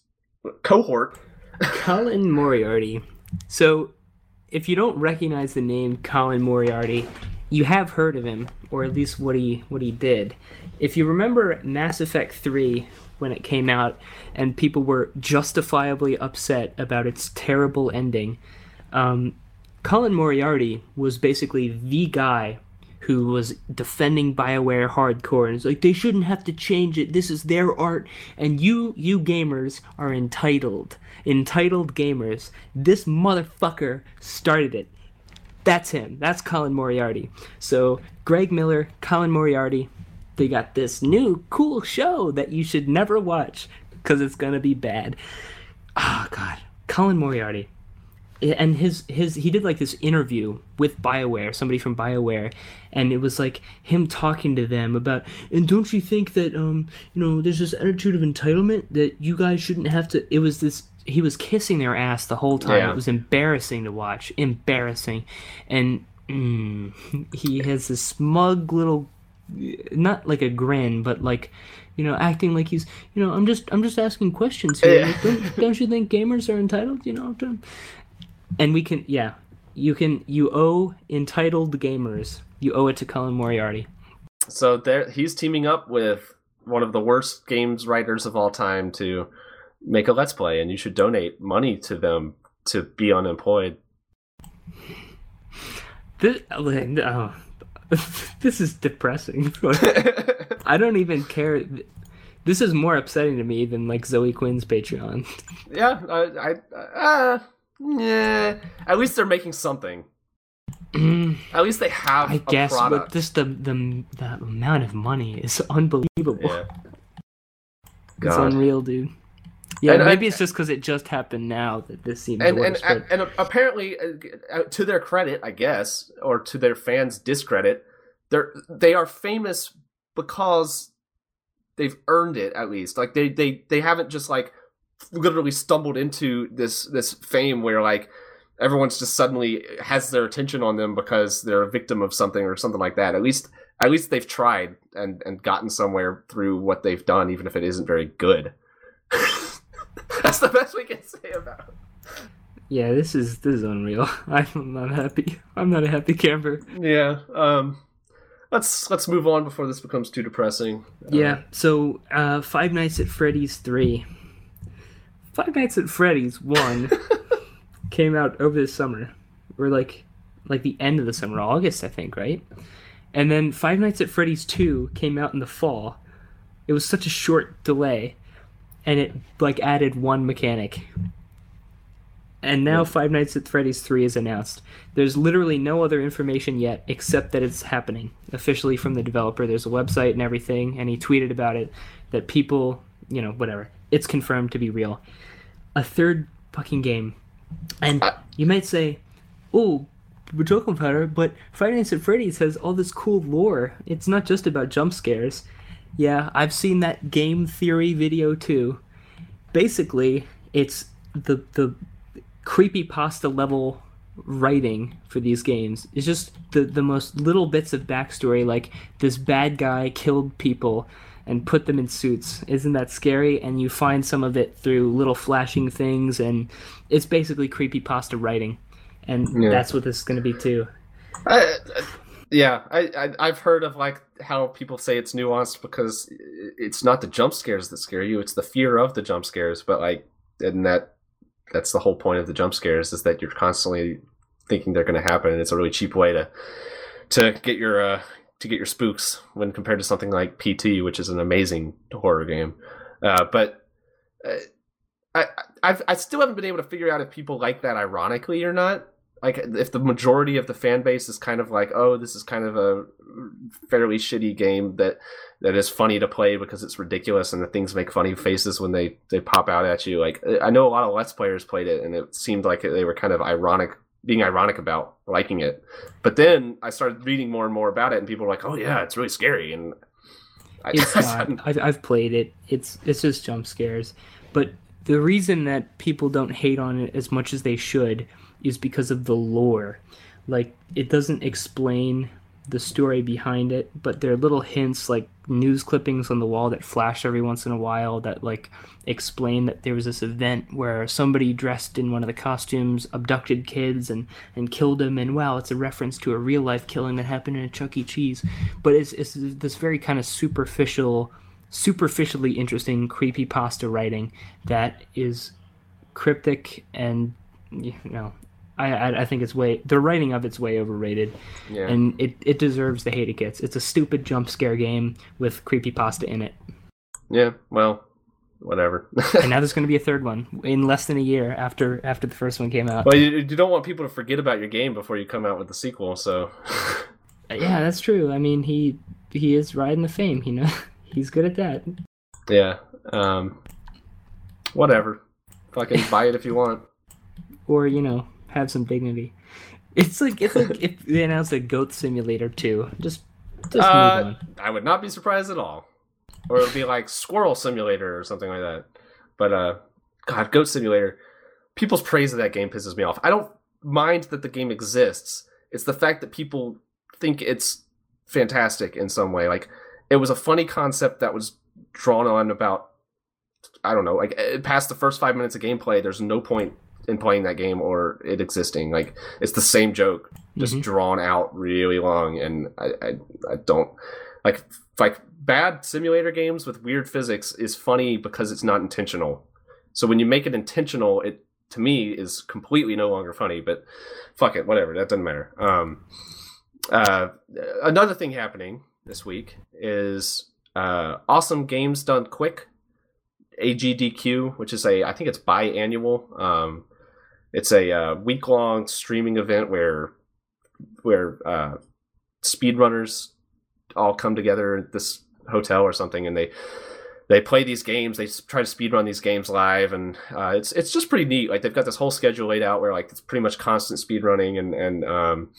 cohort Colin Moriarty. So, if you don't recognize the name Colin Moriarty, you have heard of him, or at least what he what he did. If you remember Mass Effect 3 when it came out and people were justifiably upset about its terrible ending, um, Colin Moriarty was basically the guy who was defending BioWare hardcore and it's like they shouldn't have to change it. This is their art and you you gamers are entitled. Entitled gamers. This motherfucker started it. That's him. That's Colin Moriarty. So Greg Miller, Colin Moriarty, they got this new cool show that you should never watch because it's gonna be bad. Oh god, Colin Moriarty, and his his he did like this interview with Bioware, somebody from Bioware, and it was like him talking to them about. And don't you think that um you know there's this attitude of entitlement that you guys shouldn't have to? It was this. He was kissing their ass the whole time. Yeah. It was embarrassing to watch. Embarrassing, and mm, he has this smug little not like a grin, but like, you know, acting like he's, you know, I'm just, I'm just asking questions here. Yeah. Like, don't, don't you think gamers are entitled, you know? To... And we can, yeah, you can, you owe entitled gamers. You owe it to Colin Moriarty. So there, he's teaming up with one of the worst games writers of all time to make a let's play, and you should donate money to them to be unemployed. This, oh, this is depressing. I don't even care. This is more upsetting to me than like Zoe Quinn's Patreon. yeah, I, I, uh, yeah. At least they're making something. At least they have. I guess, product. but just the, the the amount of money is unbelievable. yeah. It's unreal, dude. Yeah, And I- maybe it's just because it just happened now that this seems and worse. and, but and apparently, uh, to their credit, I guess, or to their fans' discredit, they're they are famous because they've earned it at least. Like they they they haven't just like literally stumbled into this this fame where like everyone's just suddenly has their attention on them because they're a victim of something or something like that. At least at least they've tried and and gotten somewhere through what they've done, even if it isn't very good. That's the best we can say about. It. Yeah, this is this is unreal. I'm not happy. I'm not a happy camper. Yeah. Um. Let's let's move on before this becomes too depressing. Yeah. Uh, so, uh, Five Nights at Freddy's three. Five Nights at Freddy's one came out over the summer, or like like the end of the summer, August, I think, right? And then Five Nights at Freddy's two came out in the fall. It was such a short delay, and it like added one mechanic and now Five Nights at Freddy's 3 is announced. There's literally no other information yet except that it's happening officially from the developer. There's a website and everything, and he tweeted about it that people, you know, whatever. It's confirmed to be real. A third fucking game. And you might say, oh, we're talking about but Five Nights at Freddy's has all this cool lore. It's not just about jump scares. Yeah, I've seen that game theory video too. Basically, it's the the creepy pasta level writing for these games is just the the most little bits of backstory like this bad guy killed people and put them in suits. Isn't that scary? And you find some of it through little flashing things and it's basically creepy pasta writing. And yeah. that's what this is going to be too. I, yeah I, I have heard of like how people say it's nuanced because it's not the jump scares that scare you it's the fear of the jump scares but like and that that's the whole point of the jump scares is that you're constantly thinking they're going to happen and it's a really cheap way to to get your uh, to get your spooks when compared to something like PT which is an amazing horror game uh, but uh, I I've, I still haven't been able to figure out if people like that ironically or not like if the majority of the fan base is kind of like oh this is kind of a fairly shitty game that that is funny to play because it's ridiculous and the things make funny faces when they they pop out at you. Like I know a lot of Let's players played it and it seemed like they were kind of ironic, being ironic about liking it. But then I started reading more and more about it, and people were like, "Oh yeah, it's really scary." And I, it's not. I've, I've played it. It's it's just jump scares. But the reason that people don't hate on it as much as they should is because of the lore. Like it doesn't explain the story behind it, but there are little hints like news clippings on the wall that flash every once in a while that like explain that there was this event where somebody dressed in one of the costumes abducted kids and and killed them and wow it's a reference to a real life killing that happened in a Chuck E. Cheese but it's it's this very kind of superficial superficially interesting creepy pasta writing that is cryptic and you know I, I think it's way the writing of it's way overrated, yeah. and it, it deserves the hate it gets. It's a stupid jump scare game with creepy pasta in it. Yeah, well, whatever. and now there's going to be a third one in less than a year after after the first one came out. Well, you, you don't want people to forget about your game before you come out with the sequel, so. yeah, that's true. I mean, he he is riding the fame. You know, he's good at that. Yeah. Um. Whatever. Fucking buy it if you want. Or you know, have some dignity. It's like it's like if they announced a goat simulator too. Just just uh, move on. I would not be surprised at all. Or it would be like squirrel simulator or something like that. But uh God, goat simulator. People's praise of that game pisses me off. I don't mind that the game exists. It's the fact that people think it's fantastic in some way. Like it was a funny concept that was drawn on about I don't know, like eh, past the first five minutes of gameplay, there's no point in playing that game or it existing. Like it's the same joke, just mm-hmm. drawn out really long, and I, I, I don't like like bad simulator games with weird physics is funny because it's not intentional. So when you make it intentional, it to me is completely no longer funny. But fuck it, whatever. That doesn't matter. Um, uh, another thing happening this week is uh, awesome games done quick. AGDQ, which is a I think it's biannual. Um, it's a uh, week long streaming event where where uh, speedrunners all come together at this hotel or something, and they they play these games. They try to speedrun these games live, and uh, it's it's just pretty neat. Like they've got this whole schedule laid out where like it's pretty much constant speedrunning, and and um,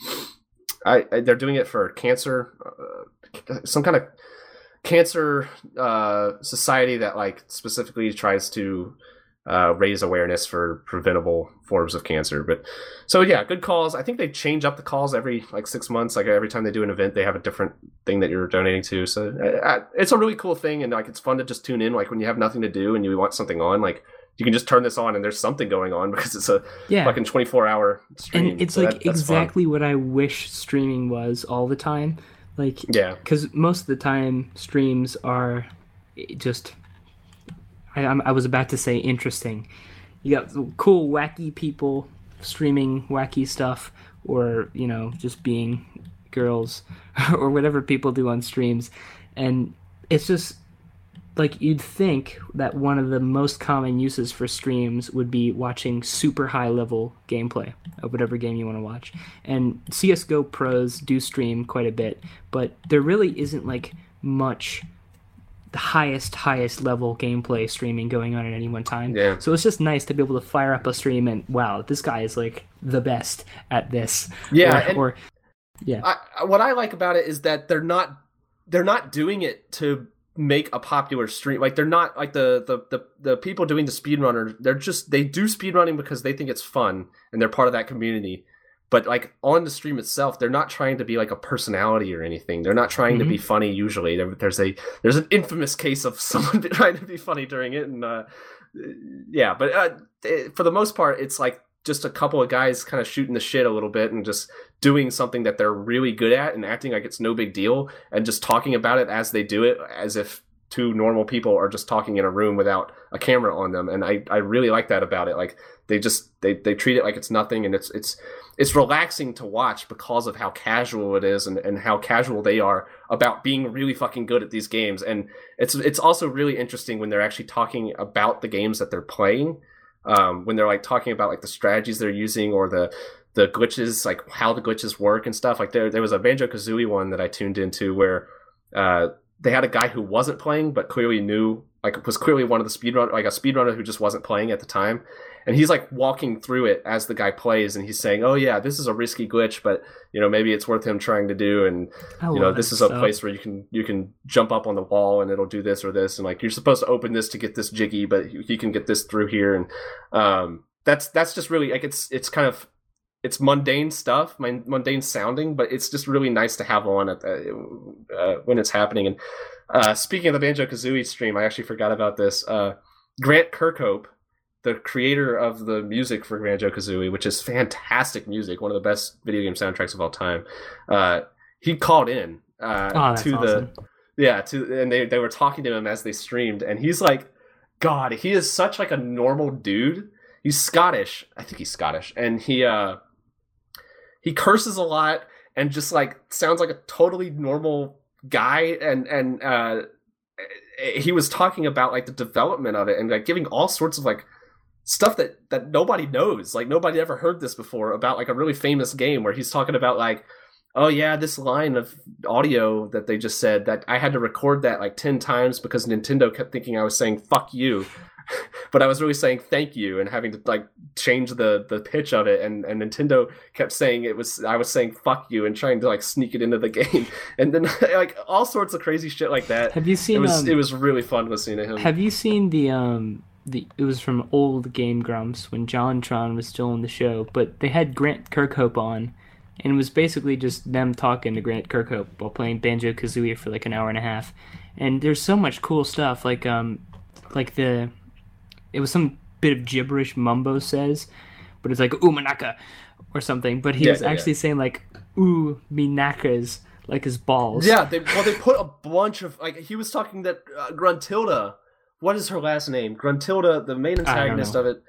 I, I, they're doing it for cancer, uh, some kind of cancer uh, society that like specifically tries to uh, raise awareness for preventable forms of cancer. But so yeah, good calls. I think they change up the calls every like six months. Like every time they do an event, they have a different thing that you're donating to. So uh, it's a really cool thing, and like it's fun to just tune in. Like when you have nothing to do and you want something on, like you can just turn this on and there's something going on because it's a Yeah. fucking 24 hour stream. and it's So like that- that's fun. exactly what I wish streaming was all the time. Like Yeah. because most of the time streams are just I, I was about to say interesting you got cool wacky people streaming wacky stuff or you know just being girls or whatever people do on streams and it's just like you'd think that one of the most common uses for streams would be watching super high level gameplay of whatever game you want to watch. And CS:GO pros do stream quite a bit, but there really isn't like much the highest highest level gameplay streaming going on at any one time. Yeah. So it's just nice to be able to fire up a stream and wow, this guy is like the best at this. Yeah, Or, or yeah. I, what I like about it is that they're not they're not doing it to make a popular stream. Like they're not like the the the, the people doing the speedrunner. They're just they do speedrunning because they think it's fun and they're part of that community. But like on the stream itself, they're not trying to be like a personality or anything. They're not trying to be funny. Usually, there, there's a there's an infamous case of someone trying to be funny during it, and uh, yeah. But uh, it- for the most part, it's like just a couple of guys kind of shooting the shit a little bit and just doing something that they're really good at and acting like it's no big deal and just talking about it as they do it as if two normal people are just talking in a room without a camera on them and I, I really like that about it like they just they, they treat it like it's nothing and it's it's it's relaxing to watch because of how casual it is and, and how casual they are about being really fucking good at these games and it's it's also really interesting when they're actually talking about the games that they're playing um, when they're like talking about like the strategies they're using or the the glitches, like how the glitches work and stuff. Like there there was a Banjo Kazooie one that I tuned into where uh, they had a guy who wasn't playing but clearly knew like was clearly one of the speedrunner like a speedrunner who just wasn't playing at the time. And he's like walking through it as the guy plays and he's saying, Oh yeah, this is a risky glitch, but you know, maybe it's worth him trying to do and I you know this is a place where you can you can jump up on the wall and it'll do this or this and like you're supposed to open this to get this jiggy but you, you can get this through here and um that's that's just really like it's it's kind of it's mundane stuff mundane sounding but it's just really nice to have on at the, uh, when it's happening and uh speaking of the banjo kazooie stream i actually forgot about this uh grant kirkhope the creator of the music for Banjo Kazooie, which is fantastic music, one of the best video game soundtracks of all time. Uh, he called in uh, Oh, to awesome. the yeah to and they they were talking to him as they streamed, and he's like, God, he is such like a normal dude. He's Scottish, I think he's Scottish, and he uh he curses a lot and just like sounds like a totally normal guy and and uh he was talking about like the development of it and like giving all sorts of like stuff that that nobody knows. Like nobody ever heard this before about like a really famous game where he's talking about like oh yeah this line of audio that they just said that i had to record that like 10 times because nintendo kept thinking i was saying fuck you but i was really saying thank you and having to like change the the pitch of it. And and nintendo kept saying it was i was saying fuck you and trying to like sneak it into the game. And then like all sorts of crazy shit like that. Have you it seen was um, it was really fun listening to him. Have you seen the um the it was from old Game Grumps when JonTron was still in the show, but they had Grant Kirkhope on and it was basically just them talking to Grant Kirkhope while playing Banjo Kazooie for like an hour and a half. And there's so much cool stuff like um like the it was some bit of gibberish Mumbo says, but it's like Umanaka or something. But he Yeah, was yeah, actually saying like ooh me nakas like his balls. Yeah, they well they put a bunch of like he was talking that uh, Gruntilda. What is her last name? Gruntilda, the main antagonist of it.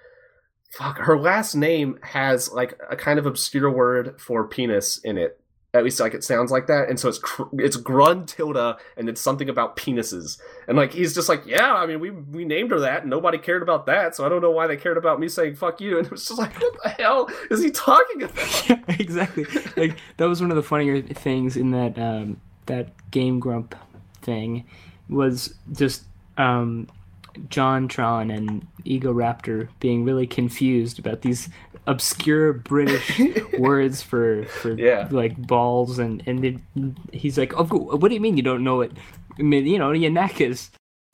Fuck, her last name has like a kind of obscure word for penis in it. At least like it sounds like that, and so it's cr- it's Gruntilda, and it's something about penises. And like he's just like, yeah, I mean we we named her that, and nobody cared about that, so I don't know why they cared about me saying fuck you. And it was just like, what the hell is he talking about? Yeah, exactly. Like that was one of the funnier things in that um, that Game Grump thing was just um, JonTron and Egoraptor being really confused about these obscure British words for for Yeah. like balls and and it, he's like, oh, what do you mean you don't know what I mean, you know, your neck is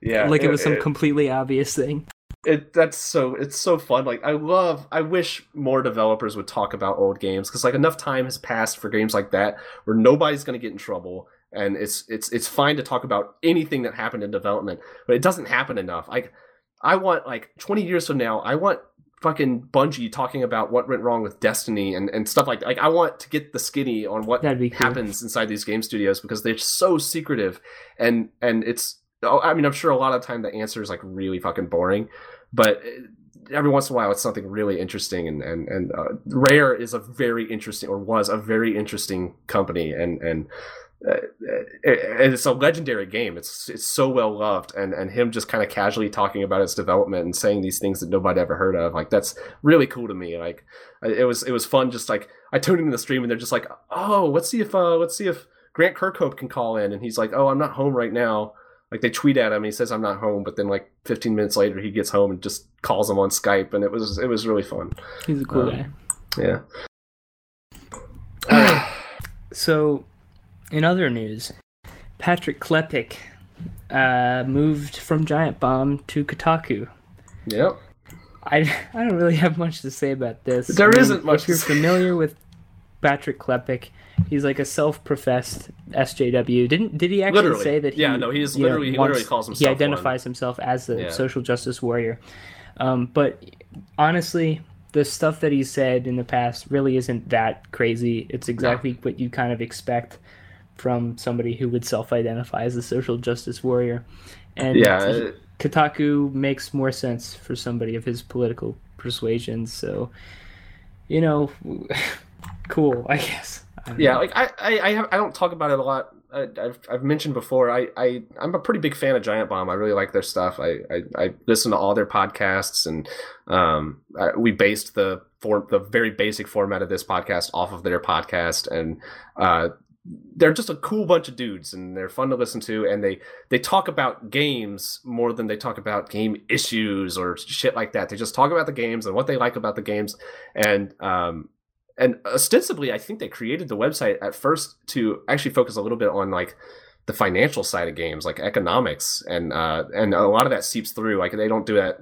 yeah, like it was some completely obvious thing. it that's so it's so fun like i love i wish more developers would talk about old games because like enough time has passed for games like that where nobody's going to get in trouble and it's it's it's fine to talk about anything that happened in development but it doesn't happen enough like i want like 20 years from now i want fucking bungie talking about what went wrong with destiny and, and stuff like that like i want to get the skinny on what cool. happens inside these game studios because they're so secretive and and it's oh, I mean, I'm sure a lot of the time the answer is like really fucking boring, but every once in a while it's something really interesting. And and and uh, Rare is a very interesting, or was a very interesting company, and and uh, it, it's a legendary game. It's it's so well loved, and and him just kind of casually talking about its development and saying these things that nobody ever heard of, like that's really cool to me. Like it was it was fun. Just like I tuned into the stream and they're just like, oh, let's see if uh, let's see if Grant Kirkhope can call in, and he's like, oh, I'm not home right now like they tweet at him he says i'm not home but then like 15 minutes later he gets home and just calls him on skype and it was it was really fun He's a cool Um, guy. yeah All right. So, in other news, Patrick Klepek uh, moved from Giant Bomb to Kotaku. yep I, I don't really have much to say about this. There I mean, isn't much If you're familiar with Patrick Klepek, he's like a self-professed SJW. Didn't did he actually Literally. say that? He, Yeah, no, he is you know, literally- he literally calls himself. He identifies himself as a Yeah. social justice warrior. Um, but honestly, the stuff that he said in the past really isn't that crazy. It's exactly what you kind of expect from somebody who would self-identify as a social justice warrior. And yeah Kotaku makes more sense for somebody of his political persuasions. So, you know, cool, I guess. I yeah know. like i I, I, have, I don't talk about it a lot I, I've, I've mentioned before I, I i'm a pretty big fan of giant bomb i really like their stuff i i, I listen to all their podcasts and um I, we based the form, the very basic format of this podcast off of their podcast and uh they're just a cool bunch of dudes and they're fun to listen to and they they talk about games more than they talk about game issues or shit like that. They just talk about the games and what they like about the games. And um and ostensibly i think they created the website at first to actually focus a little bit on like the financial side of games like economics and uh and a lot of that seeps through. Like they don't do that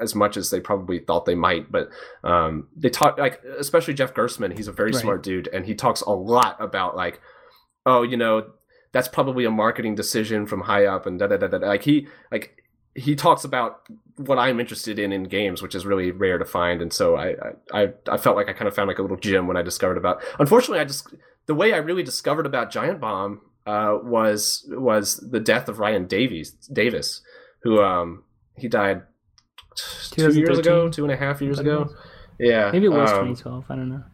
as much as they probably thought they might but um they talk like especially Jeff Gerstmann he's a very Right. smart dude and he talks a lot about like oh you know that's probably a marketing decision from high up and da da da da like he like he talks about what I'm interested in in games, which is really rare to find, and so I I, I felt like I kind of found like a little gem when I discovered about. Unfortunately, I just the way I really discovered about Giant Bomb uh, was was the death of Ryan Davies Davis, who um he died two years ago, two and a half years ago. Yeah, Maybe it was um, 2012. I don't know.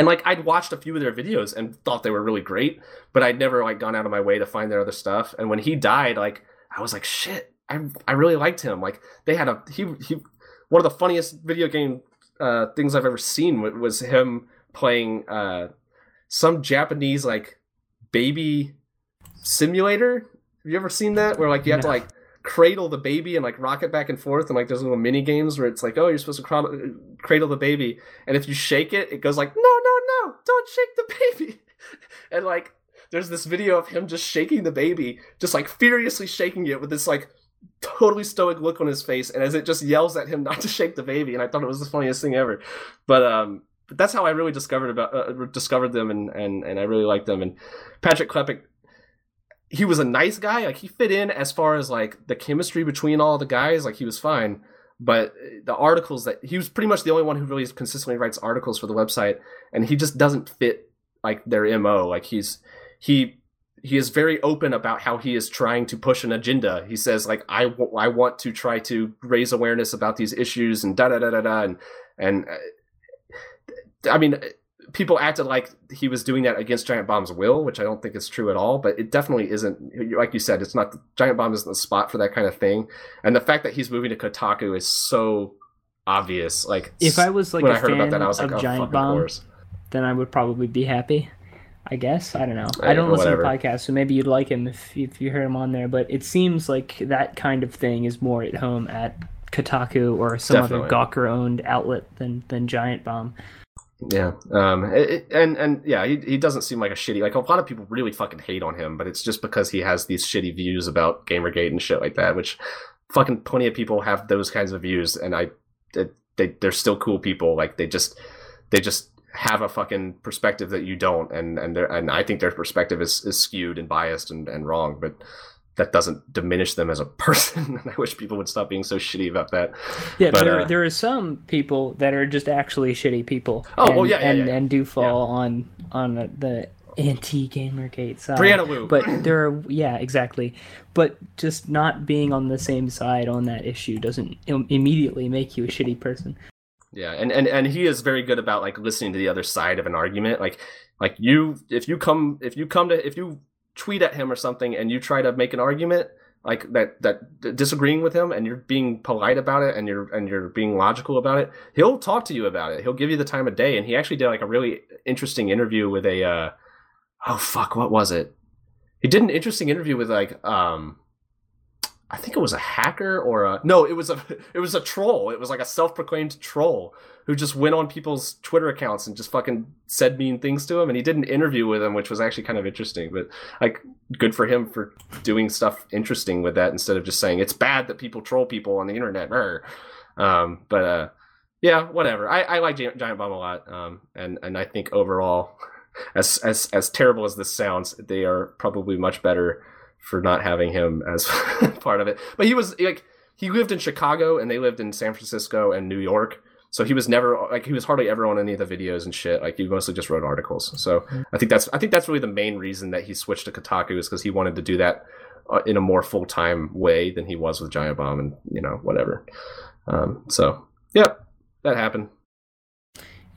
And like I'd watched a few of their videos and thought they were really great, but I'd never like gone out of my way to find their other stuff. And when he died, like I was like, shit, I I really liked him. Like they had a he he one of the funniest video game uh, things I've ever seen wa- was him playing uh, some Japanese like baby simulator. Have you ever seen that? Where like you have to like cradle the baby and like rock it back and forth and like there's little mini games where it's like oh you're supposed to cradle, cradle the baby. And if you shake it it goes like no no no don't shake the baby. And like there's this video of him just shaking the baby just like furiously shaking it with this like totally stoic look on his face and as it just yells at him not to shake the baby. And i thought it was the funniest thing ever. But um but that's how i really discovered about uh, discovered them and and and i really liked them. And patrick klepek he was a nice guy like he fit in as far as like the chemistry between all the guys like he was fine. But the articles that he was pretty much the only one who really consistently writes articles for the website and he just doesn't fit like their mo like he's he he is very open about how he is trying to push an agenda. He says like i, w- I want to try to raise awareness about these issues and da da da da da and and uh, i mean people acted like he was doing that against giant bomb's will which i don't think is true at all but it definitely isn't like you said it's not giant bomb isn't the spot for that kind of thing and the fact that he's moving to kotaku is so obvious like If I was like when a I heard fan about that, I was like, of "Oh, Giant Bomb, course." then I would probably be happy. I guess I don't know. I don't listen whatever. to podcasts, so maybe you'd like him if if you heard him on there. But it seems like that kind of thing is more at home at Kotaku or some Definitely. other Gawker owned outlet than than Giant Bomb. Yeah, um, it, and and yeah, he he doesn't seem like a shitty. Like a lot of people really fucking hate on him, but it's just because he has these shitty views about GamerGate and shit like that. Which fucking plenty of people have those kinds of views, and I, they they're still cool people. Like they just they just have a fucking perspective that you don't, and and and I think their perspective is is skewed and biased and and wrong, but that doesn't diminish them as a person. I wish people would stop being so shitty about that. Yeah, but, there, uh, there are some people that are just actually shitty people. Oh, and, well, yeah, and, yeah, yeah. and do fall on on the anti Gamergate side. Brianna Wu. But there are, yeah, exactly. But just not being on the same side on that issue doesn't immediately make you a shitty person. Yeah, and, and and he is very good about like listening to the other side of an argument. Like like you, if you come if you come to if you tweet at him or something and you try to make an argument like that that disagreeing with him and you're being polite about it and you're and you're being logical about it he'll talk to you about it. He'll give you the time of day. And he actually did like a really interesting interview with a uh oh fuck what was it? He did an interesting interview with like um I think it was a hacker or a no, it was a it was a troll. It was like a self-proclaimed troll who just went on people's Twitter accounts and just fucking said mean things to him. And he did an interview with him, which was actually kind of interesting. But like, good for him for doing stuff interesting with that instead of just saying it's bad that people troll people on the internet. Um, but uh, yeah, whatever. I, I like Giant Bomb a lot, um, and and I think overall, as as as terrible as this sounds, they are probably much better for not having him as part of it. But he was like he lived in Chicago and they lived in San Francisco and New York. So he was never like he was hardly ever on any of the videos and shit. Like he mostly just wrote articles. So I think that's I think that's really the main reason that he switched to Kotaku is because he wanted to do that uh, in a more full time way than he was with Giant Bomb and you know whatever. Um, so yeah, that happened.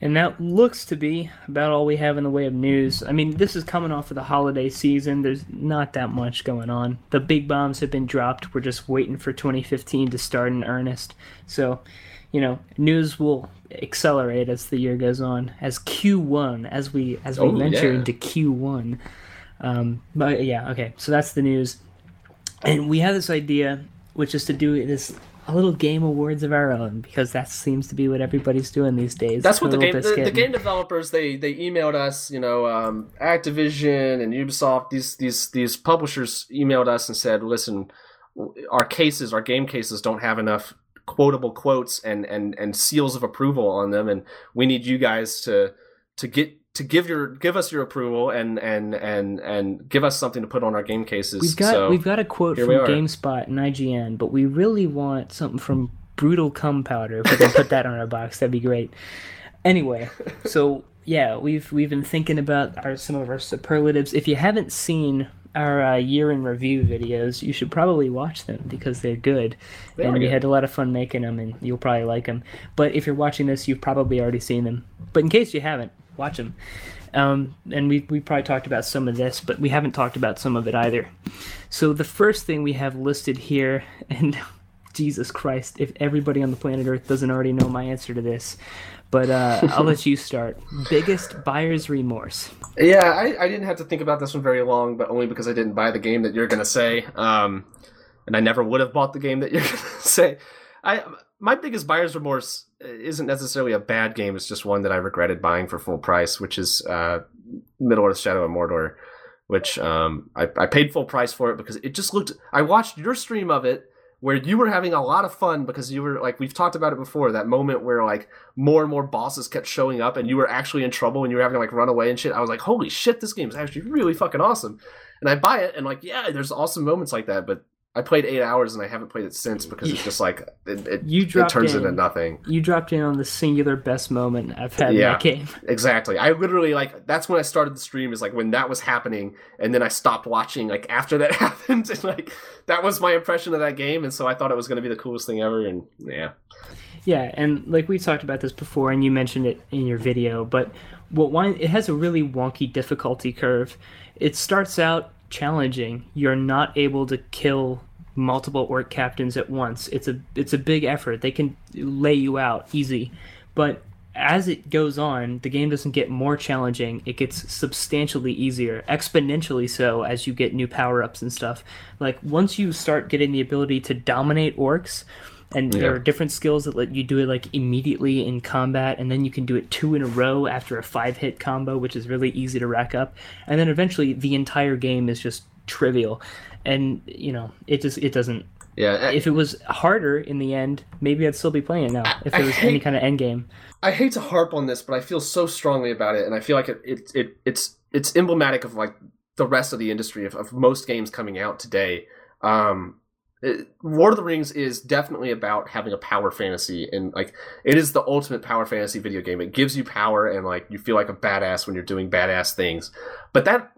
And that looks to be about all we have in the way of news. I mean, this is coming off of the holiday season. There's not that much going on. The big bombs have been dropped. We're just waiting for 2015 to start in earnest. So, you know, news will accelerate as the year goes on. As Q1, as we as we oh, venture yeah. into Q1. Um, but yeah, okay. So that's the news. And we have this idea, which is to do this a little game awards of our own because that seems to be what everybody's doing these days. That's what the game the, the, game developers they they emailed us, you know, um, Activision and Ubisoft these these these publishers emailed us and said, "Listen, our cases, our game cases don't have enough quotable quotes and and and seals of approval on them and we need you guys to to get to give your give us your approval and and and and give us something to put on our game cases. We've got so, we've got a quote from GameSpot and IGN, but we really want something from Brutal Cum Powder. If we can put that on our box, that'd be great. Anyway, so yeah, we've we've been thinking about our some of our superlatives. If you haven't seen our uh, year in review videos, you should probably watch them because they're good. They and we good. had a lot of fun making them, and you'll probably like them. But if you're watching this, you've probably already seen them. But in case you haven't, watch them. Um, and we, we probably talked about some of this, but we haven't talked about some of it either. So the first thing we have listed here, and Jesus Christ, if everybody on the planet Earth doesn't already know my answer to this, but uh, I'll let you start. Biggest buyer's remorse. Yeah, I, I didn't have to think about this one very long, but only because I didn't buy the game that you're going to say. Um, and I never would have bought the game that you're going to say. I my biggest buyer's remorse isn't necessarily a bad game. It's just one that I regretted buying for full price, which is uh, Middle Earth: Shadow of Mordor, which um, I, I paid full price for it because it just looked. I watched your stream of it where you were having a lot of fun because you were like we've talked about it before that moment where like more and more bosses kept showing up and you were actually in trouble and you were having to like run away and shit i was like holy shit this game is actually really fucking awesome and i buy it and like yeah there's awesome moments like that but I played eight hours and I haven't played it since because it's just like it, it, you it turns in, into nothing. You dropped in on the singular best moment I've had yeah, in that game. Exactly. I literally like that's when I started the stream is like when that was happening and then I stopped watching like after that happened and like that was my impression of that game and so I thought it was going to be the coolest thing ever and yeah. Yeah, and like we talked about this before and you mentioned it in your video, but what one it has a really wonky difficulty curve. It starts out challenging. You're not able to kill multiple orc captains at once. It's a it's a big effort. They can lay you out easy, but as it goes on, the game doesn't get more challenging. It gets substantially easier, exponentially so as you get new power ups and stuff. Like once you start getting the ability to dominate orcs, and Yeah. there are different skills that let you do it like immediately in combat, and then you can do it two in a row after a five hit combo, which is really easy to rack up. And then eventually, the entire game is just trivial, and you know it just it doesn't. Yeah, If it was harder in the end, maybe I'd still be playing it now. If I there was any kind of end game. I hate to harp on this, but I feel so strongly about it, and I feel like it, it, it it's it's emblematic of like the rest of the industry of, of most games coming out today. Um, Lord of the Rings is definitely about having a power fantasy, and like it is the ultimate power fantasy video game. It gives you power, and like you feel like a badass when you're doing badass things. But that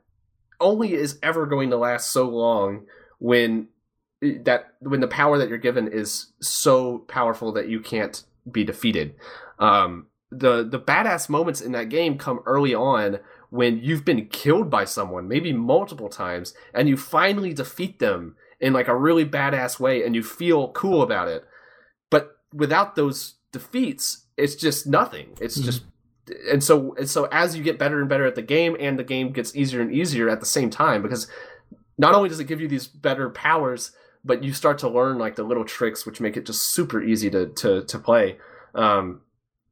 only is ever going to last so long when that when the power that you're given is so powerful that you can't be defeated. Um, the the badass moments in that game come early on when you've been killed by someone, maybe multiple times, and you finally defeat them in like a really badass way, and you feel cool about it. But without those defeats, it's just nothing. It's Mhm. just and so and so as you get better and better at the game, and the game gets easier and easier at the same time, because not only does it give you these better powers, but you start to learn like the little tricks which make it just super easy to to to play. Um,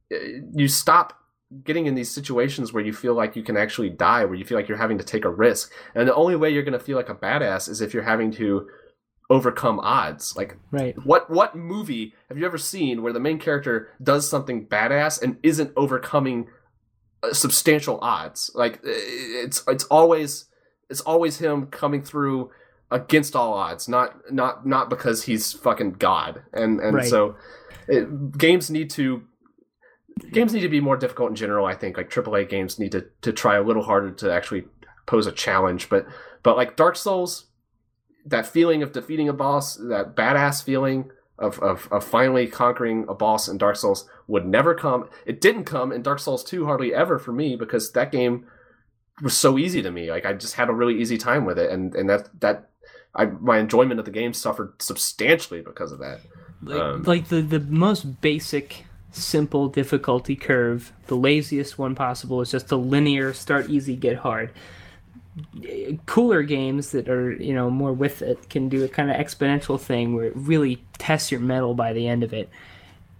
you stop getting in these situations where you feel like you can actually die, where you feel like you're having to take a risk, and the only way you're going to feel like a badass is if you're having to overcome odds. Like Right. what what movie have you ever seen where the main character does something badass and isn't overcoming uh, substantial odds? Like it's it's always it's always him coming through against all odds, not not not because he's fucking god. And and Right. so it, games need to games need to be more difficult in general. I think like AAA games need to to try a little harder to actually pose a challenge. But but like Dark Souls, that feeling of defeating a boss, that badass feeling of, of, of finally conquering a boss in Dark Souls would never come. It didn't come in Dark Souls 2 hardly ever for me because that game was so easy to me. Like I just had a really easy time with it and, and that that I my enjoyment of the game suffered substantially because of that. like, Um, like the the most basic simple difficulty curve. The laziest one possible is just a linear start easy get hard. Cooler games that are you know more with it can do a kind of exponential thing where it really tests your mettle by the end of it.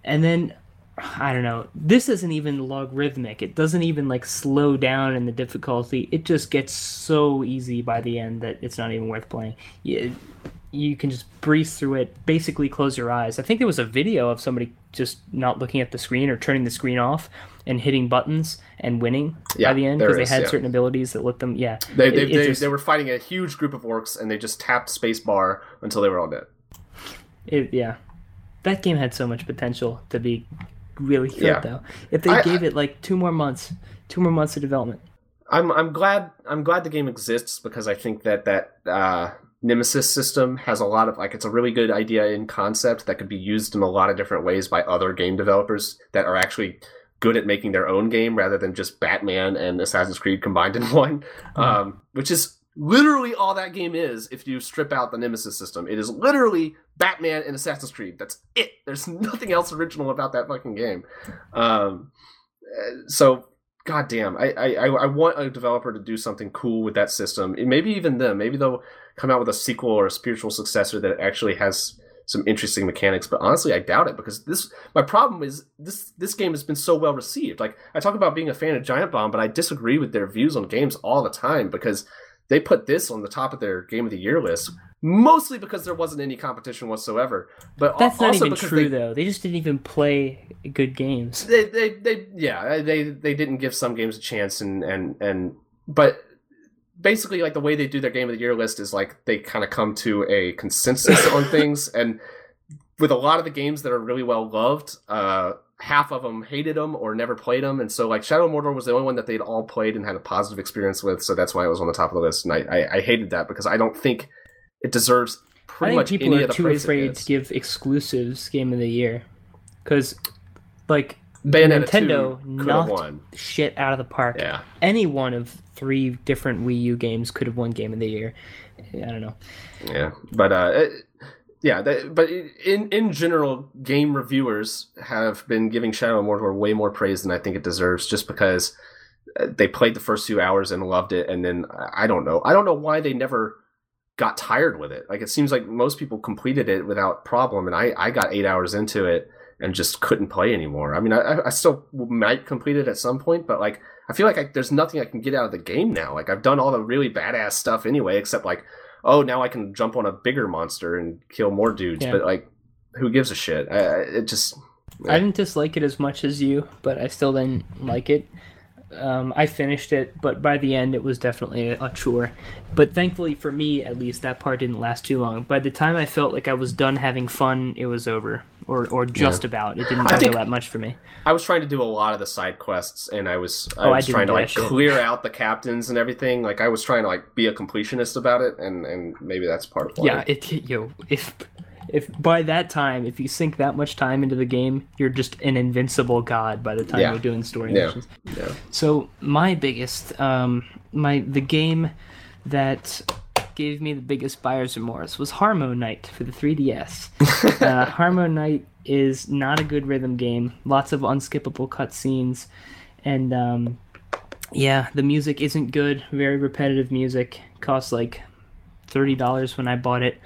And then i don't know this isn't even logarithmic. It doesn't even like slow down in the difficulty. It just gets so easy by the end that it's not even worth playing you can just breeze through it basically close your eyes i think there was a video of somebody just not looking at the screen or turning the screen off and hitting buttons and winning Yeah, by the end because they had yeah. certain abilities that let them yeah They they, it they, just- they were fighting a huge group of orcs and they just tapped spacebar until they were all dead. It, yeah, that game had so much potential to be really good Yeah. though. If they I- gave it like two more months, two more months of development. I'm I'm glad I'm glad the game exists because I think that that uh, Nemesis system has a lot of like it's a really good idea in concept that could be used in a lot of different ways by other game developers that are actually good at making their own game rather than just Batman and Assassin's Creed combined in one, um, which is literally all that game is if you strip out the Nemesis system. It is literally Batman and Assassin's Creed. That's it. There's nothing else original about that fucking game. Um, uh, so goddamn, I, I I I want a developer to do something cool with that system. Maybe even them. Maybe they'll come out with a sequel or a spiritual successor that actually has some interesting mechanics. But honestly, I doubt it because this. My problem is this. This game has been so well received. Like I talk about being a fan of Giant Bomb, but I disagree with their views on games all the time because they put this on the top of their game of the year list. Mostly because there wasn't any competition whatsoever, but That's not even true they, though. They just didn't even play good games. they, they, they, yeah, they, they didn't give some games a chance, and and and, but basically, like the way they do their game of the year list is like they kind of come to a consensus on things, and with a lot of the games that are really well loved, uh, half of them hated them or never played them, and so like Shadow of Mordor was the only one that they'd all played and had a positive experience with, so that's why it was on the top of the list, and I, I, I hated that because I don't think it deserves I pretty think much people any are of the too afraid to give exclusives game of the year because, like, Bayonetta Nintendo 2 knocked won. shit out of the park. Yeah. Any one of three different Wii U games could have won game of the year. I don't know. Yeah, but uh, it- yeah, that, but in in general, game reviewers have been giving Shadow of Mordor way more praise than I think it deserves, just because uh, they played the first few hours and loved it, and then I I don't know, I don't know why they never got tired with it. Like it seems like most people completed it without problem, and I I got eight hours into it and just couldn't play anymore. I mean, I I still might complete it at some point, but like I feel like I, there's nothing I can get out of the game now. Like I've done all the really badass stuff anyway, except like oh now I can jump on a bigger monster and kill more dudes. Yeah. But like, who gives a shit? I, it just I didn't dislike it as much as you, but I still didn't like it. Um, I finished it, but by the end, it was definitely a, chore. But thankfully for me, at least, that part didn't last too long. By the time I felt like I was done having fun, it was over, or or just about. It didn't I feel that much for me. I was trying to do a lot of the side quests, and I was I Oh, was didn't trying to like clear out the captains and everything. Like I was trying to like be a completionist about it, and and maybe that's part of why. Yeah, it yo if if by that time, if you sink that much time into the game, you're just an invincible god by the time Yeah. you're doing story Yeah. missions. yeah. So my biggest, um, my the game that gave me the biggest buyer's remorse was HarmoKnight for the 3DS. uh, HarmoKnight is not a good rhythm game. Lots of unskippable cutscenes, and um, yeah, the music isn't good. Very repetitive music. Cost like thirty dollars when I bought it.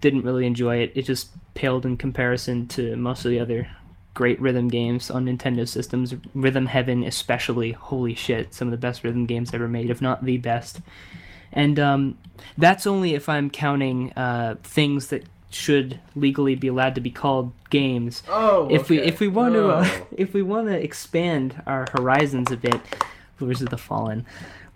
Didn't really enjoy it. It just paled in comparison to most of the other great rhythm games on Nintendo systems. Rhythm Heaven, especially. Holy shit, some of the best rhythm games ever made, if not the best. And um, that's only if I'm counting uh, things that should legally be allowed to be called games. Oh, If we if we want to uh, if we want to expand our horizons a bit, Lords of the Fallen,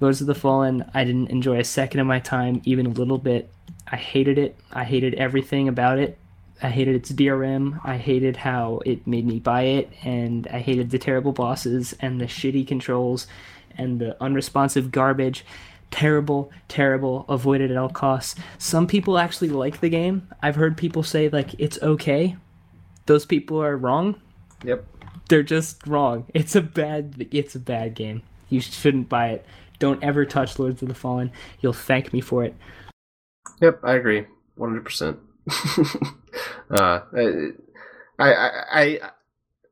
Lords of the Fallen, I didn't enjoy a second of my time, even a little bit. I hated it. I hated everything about it. I hated its DRM. I hated how it made me buy it, and I hated the terrible bosses and the shitty controls and the unresponsive garbage. Terrible, terrible. Avoid it at all costs. Some people actually like the game. I've heard people say like it's okay. Those people are wrong. Yep. They're just wrong. It's a bad. It's a bad game. You shouldn't buy it. Don't ever touch Lords of the Fallen. You'll thank me for it. Yep, I agree, one hundred percent. Uh, I, I, I,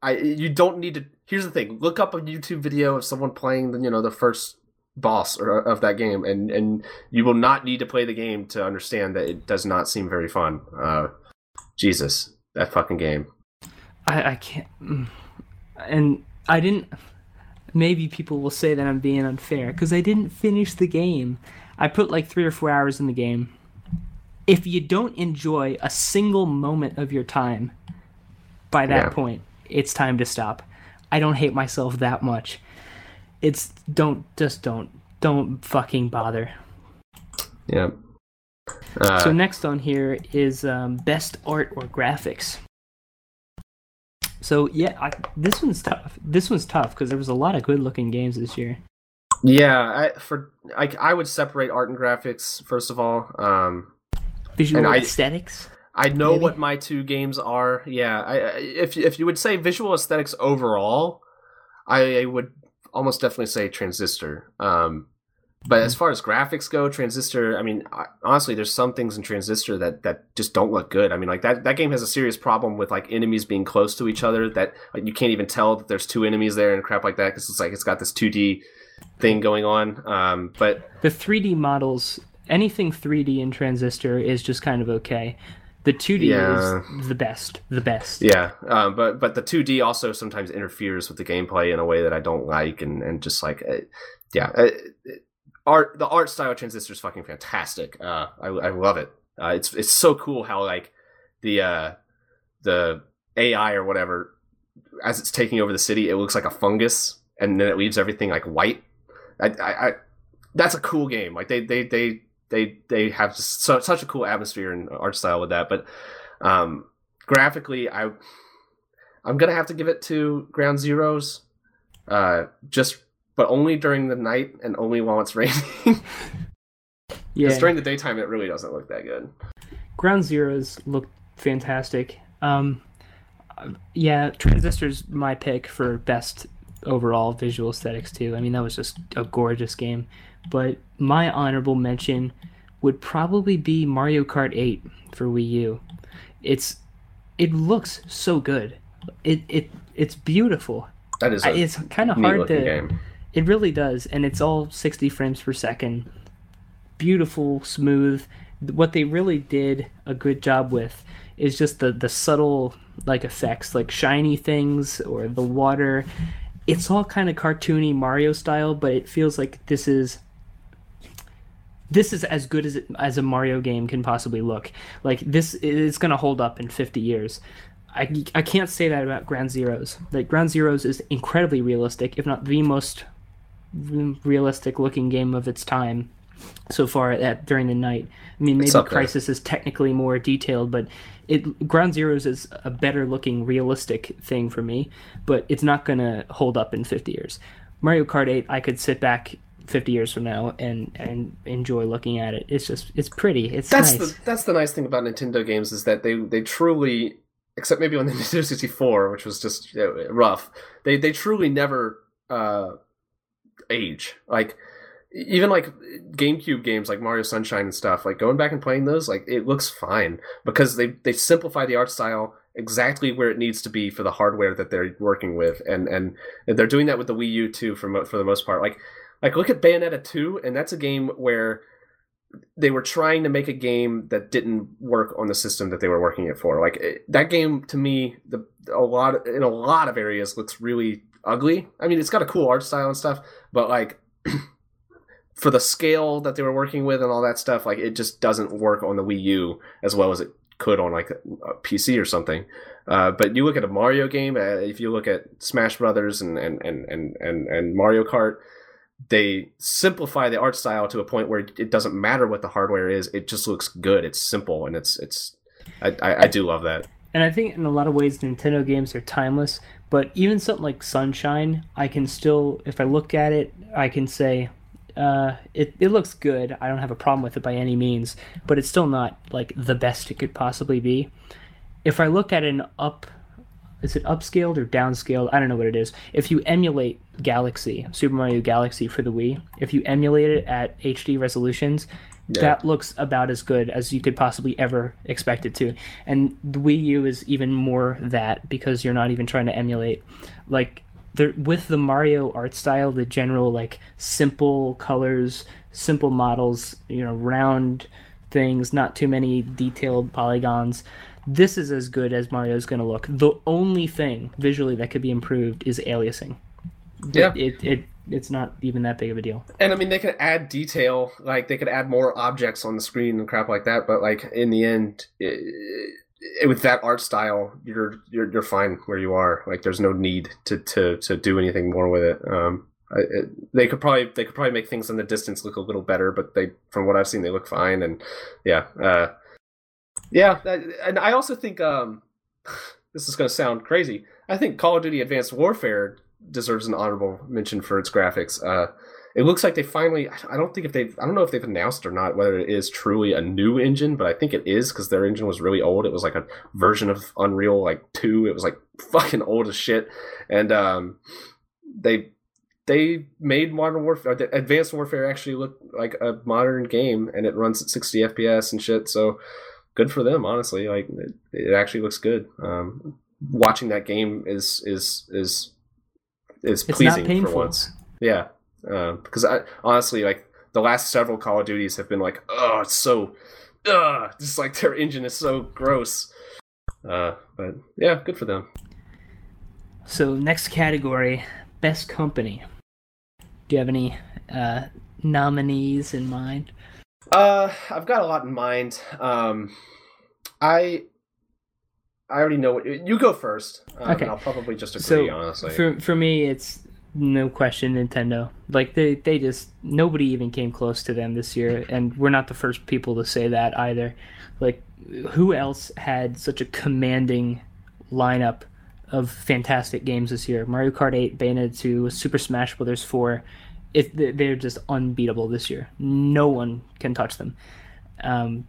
I, you don't need to. Here's the thing: look up a YouTube video of someone playing, the, you know, the first boss or, of that game, and and you will not need to play the game to understand that it does not seem very fun. Uh, Jesus, that fucking game. I, I can't. mm. And I didn't. Maybe people will say that I'm being unfair because I didn't finish the game. I put like three or four hours in the game. If you don't enjoy a single moment of your time, by that Yeah. point, it's time to stop. I don't hate myself that much. It's don't just don't don't fucking bother. Yep. Uh, So next on here is um, best art or graphics. So yeah, I, this one's tough. This one's tough because there was a lot of good-looking games this year. yeah, I, for I, I would separate art and graphics first of all. Um, Visual I- aesthetics. I know Maybe? what my two games are. Yeah, I, if if you would say visual aesthetics overall, I would almost definitely say Transistor. Um, but as far as graphics go, Transistor. I mean, honestly, there's some things in Transistor that that just don't look good. I mean, like that that game has a serious problem with like enemies being close to each other that like you can't even tell that there's two enemies there and crap like that because it's like it's got this 2D thing going on. Um, but The 3D models, anything 3D in Transistor is just kind of okay. The 2D Yeah. is the best. The best. Yeah, um, but but the 2D also sometimes interferes with the gameplay in a way that I don't like, and and just like, uh, yeah, uh, art the art style of transistor is fucking fantastic. Uh, I I love it. Uh, it's it's so cool how like the uh, the AI or whatever as it's taking over the city, it looks like a fungus, and then it leaves everything like white. I, I, I that's a cool game. Like they they they they they have just so, such a cool atmosphere and art style with that, but um graphically i i'm gonna have to give it to ground zeroes uh just but only during the night and only while it's raining because Yeah. during the daytime it really doesn't look that good Ground Zeroes look fantastic. Um, yeah, Transistor's my pick for best overall visual aesthetics too. I mean, that was just a gorgeous game. But my honorable mention would probably be Mario Kart 8 for Wii U. It's it looks so good. It it it's beautiful. that is It's kind of hard to game it really does, and it's all 60 frames per second. Beautiful, smooth, what they really did a good job with is just the the subtle like effects, like shiny things or the water. It's all kind of cartoony Mario style, but it feels like this is this is as good as it, as a Mario game can possibly look. Like this is going to hold up in 50 years. I, I can't say that about Ground Zeroes. Like Ground Zeroes is incredibly realistic, if not the most realistic looking game of its time so far at during the night. I mean, maybe Crysis is technically more detailed, but it Ground Zeroes is a better looking realistic thing for me, but it's not going to hold up in 50 years. Mario Kart 8, I could sit back 50 years from now and and enjoy looking at it. It's just it's pretty. It's that's nice. the that's the nice thing about Nintendo games is that they they truly except maybe on the Nintendo 64, which was just you know, rough. They they truly never uh, age. Like even like GameCube games like Mario Sunshine and stuff. Like going back and playing those, like it looks fine because they they simplify the art style exactly where it needs to be for the hardware that they're working with, and and they're doing that with the Wii U too for for the most part. Like like look at Bayonetta 2 and that's a game where they were trying to make a game that didn't work on the system that they were working it for. Like it, that game to me the a lot in a lot of areas looks really ugly. I mean, it's got a cool art style and stuff, but like for the scale that they were working with and all that stuff, like it just doesn't work on the Wii U as well as it could on like a PC or something. Uh, but you look at a Mario game, uh, if you look at Smash Brothers and and, and, and, and and Mario Kart, they simplify the art style to a point where it doesn't matter what the hardware is; it just looks good. It's simple and it's it's. I, I, I do love that. And I think in a lot of ways, Nintendo games are timeless. But even something like Sunshine, I can still, if I look at it, I can say, uh, it, it looks good. I don't have a problem with it by any means, but it's still not like the best it could possibly be. If I look at an up, is it upscaled or downscaled? I don't know what it is. If you emulate Galaxy, Super Mario Galaxy for the Wii, if you emulate it at HD resolutions, yeah. that looks about as good as you could possibly ever expect it to. And the Wii U is even more that because you're not even trying to emulate. Like the with the Mario art style, the general like simple colors, simple models, you know, round things, not too many detailed polygons. This is as good as Mario's going to look. The only thing visually that could be improved is aliasing. Yeah. It, it, it it's not even that big of a deal. And I mean, they could add detail, like they could add more objects on the screen and crap like that. But like in the end, it, it, with that art style, you're you're you're fine where you are. Like there's no need to to to do anything more with it. Um, it, they could probably they could probably make things in the distance look a little better, but they from what I've seen, they look fine. And yeah, uh, yeah, and I also think um, this is going to sound crazy. I think Call of Duty Advanced Warfare deserves an honorable mention for its graphics. Uh, it looks like they finally. I don't think if they've. I don't know if they've announced or not whether it is truly a new engine, but I think it is because their engine was really old. It was like a version of Unreal like two. It was like fucking old as shit, and um, they they made Modern Warfare, Advanced Warfare actually look like a modern game, and it runs at 60 FPS and shit. So good for them, honestly. Like it, it actually looks good. Um, watching that game is is is is it's pleasing for once. Yeah, uh, because I honestly like the last several Call of Duties have been like, oh, it's so, uh, just like their engine is so gross. Uh, but yeah, good for them. So next category, best company. Do you have any uh, nominees in mind? Uh, I've got a lot in mind. Um, I I already know what you go first. Um, okay, I'll probably just agree. So honestly, for for me, it's no question Nintendo. Like they they just nobody even came close to them this year, and we're not the first people to say that either. Like who else had such a commanding lineup of fantastic games this year? Mario Kart 8, Bayonetta 2, Super Smash Bros. 4. It, they're just unbeatable this year. No one can touch them. Um,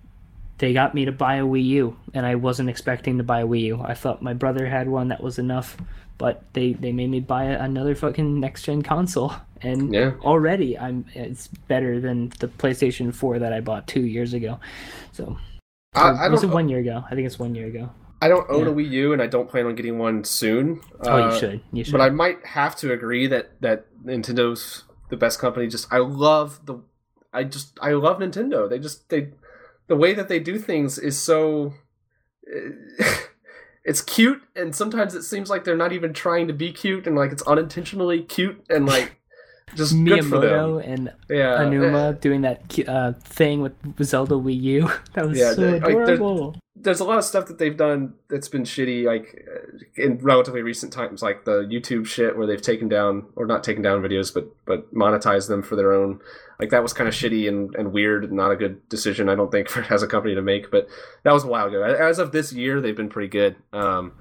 they got me to buy a Wii U, and I wasn't expecting to buy a Wii U. I thought my brother had one that was enough, but they they made me buy another fucking next gen console, and yeah. already I'm it's better than the PlayStation 4 that I bought two years ago. So, I, I was it one year ago? I think it's one year ago. I don't own yeah. a Wii U, and I don't plan on getting one soon. Oh, uh, you should. You should. But I might have to agree that that Nintendo's the best company. Just I love the, I just I love Nintendo. They just they the way that they do things is so eh, it's cute and sometimes it seems like they're not even trying to be cute and like it's unintentionally cute and like just good for them. Miyamoto and Yeah, Aonuma doing that uh, thing with Zelda Wii U. That was Yeah, so they- like, adorable. there's a lot of stuff that they've done that's been shitty, like uh, in relatively recent times, like the YouTube shit where they've taken down or not taken down videos, but but monetized them for their own. Like that was kind of shitty and, and weird, and not a good decision, I don't think, for as a company to make. But that was a while ago. As of this year, they've been pretty good. Um,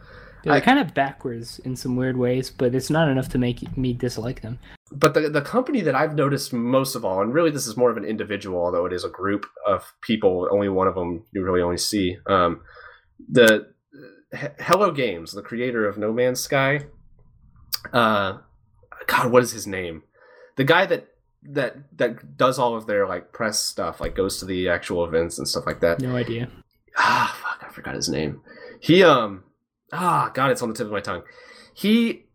They're I- kind of backwards in some weird ways, but it's not enough to make me dislike them. but the the company that I've noticed most of all, and really this is more of an individual, although it is a group of people. Only one of them you really only see. Um, the He- Hello Games, the creator of No Man's Sky. Uh, God, what is his name? The guy that that that does all of their like press stuff, like goes to the actual events and stuff like that. No idea. ah fuck i forgot his name he um ah god it's on the tip of my tongue. He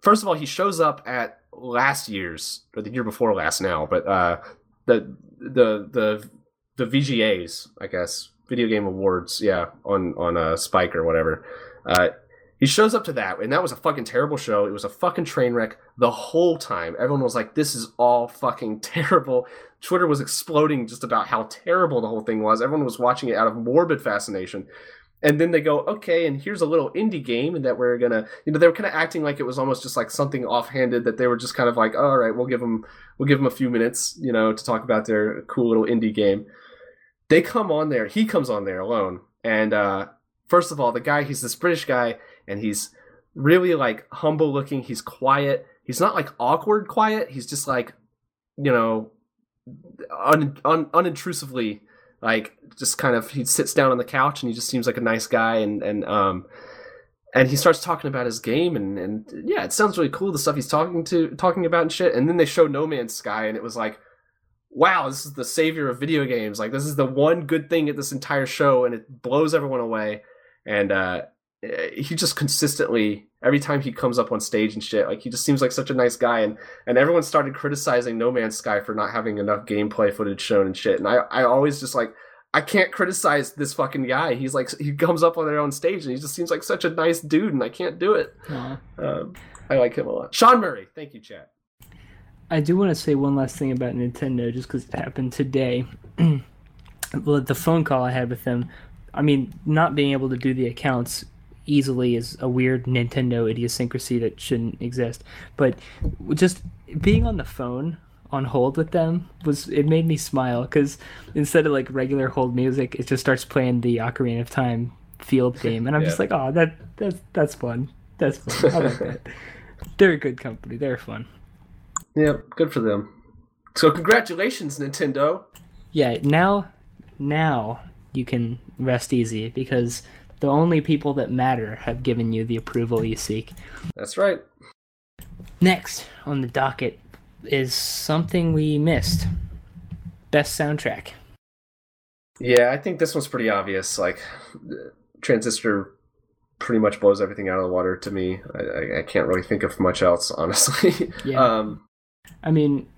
first of all he shows up at last year's or the year before last now but uh the the the the vgas i guess video game awards yeah on on uh spike or whatever. Uh he shows up to that and that was a fucking terrible show. It was a fucking train wreck the whole time. Everyone was like this is all fucking terrible. Twitter was exploding just about how terrible the whole thing was. Everyone was watching it out of morbid fascination. And then they go, okay, and here's a little indie game, that we're gonna, you know, they were kind of acting like it was almost just like something offhanded that they were just kind of like, all right, we'll give them, we'll give them a few minutes, you know, to talk about their cool little indie game. They come on there, he comes on there alone, and uh, first of all, the guy, he's this British guy, and he's really like humble looking. He's quiet. He's not like awkward quiet. He's just like, you know, un, un, unintrusively like just kind of he sits down on the couch and he just seems like a nice guy and and um and he starts talking about his game and and yeah it sounds really cool the stuff he's talking to talking about and shit. And then they show no man's sky and it was like wow this is the savior of video games. Like this is the one good thing at this entire show and it blows everyone away. And uh he just consistently every time he comes up on stage and shit like he just seems like such a nice guy and and everyone started criticizing No Man's Sky for not having enough gameplay footage shown and shit. And I, I always just like, I can't criticize this fucking guy. He's like, he comes up on their own stage and he just seems like such a nice dude, and I can't do it. Aw. Um, I like him a lot. Sean Murray, thank you, chat. I do want to say one last thing about Nintendo, just because it happened today. well, the phone call I had with them, I mean, not being able to do the accounts easily is a weird Nintendo idiosyncrasy that shouldn't exist. But just being on the phone on hold with them was it made me smile because instead of like regular hold music, it just starts playing the Ocarina of Time field game, and I'm just like, oh, that that's that's fun. That's fun. I like that. They're a good company. They're fun. Yeah, good for them. So congratulations, Nintendo. Yeah, now now you can rest easy because the only people that matter have given you the approval you seek. That's right. Next on the docket is something we missed. Best soundtrack. Yeah, I think this one's pretty obvious. Like, Transistor pretty much blows everything out of the water to me. I, I, can't really think of much else, honestly. Yeah. um, I mean,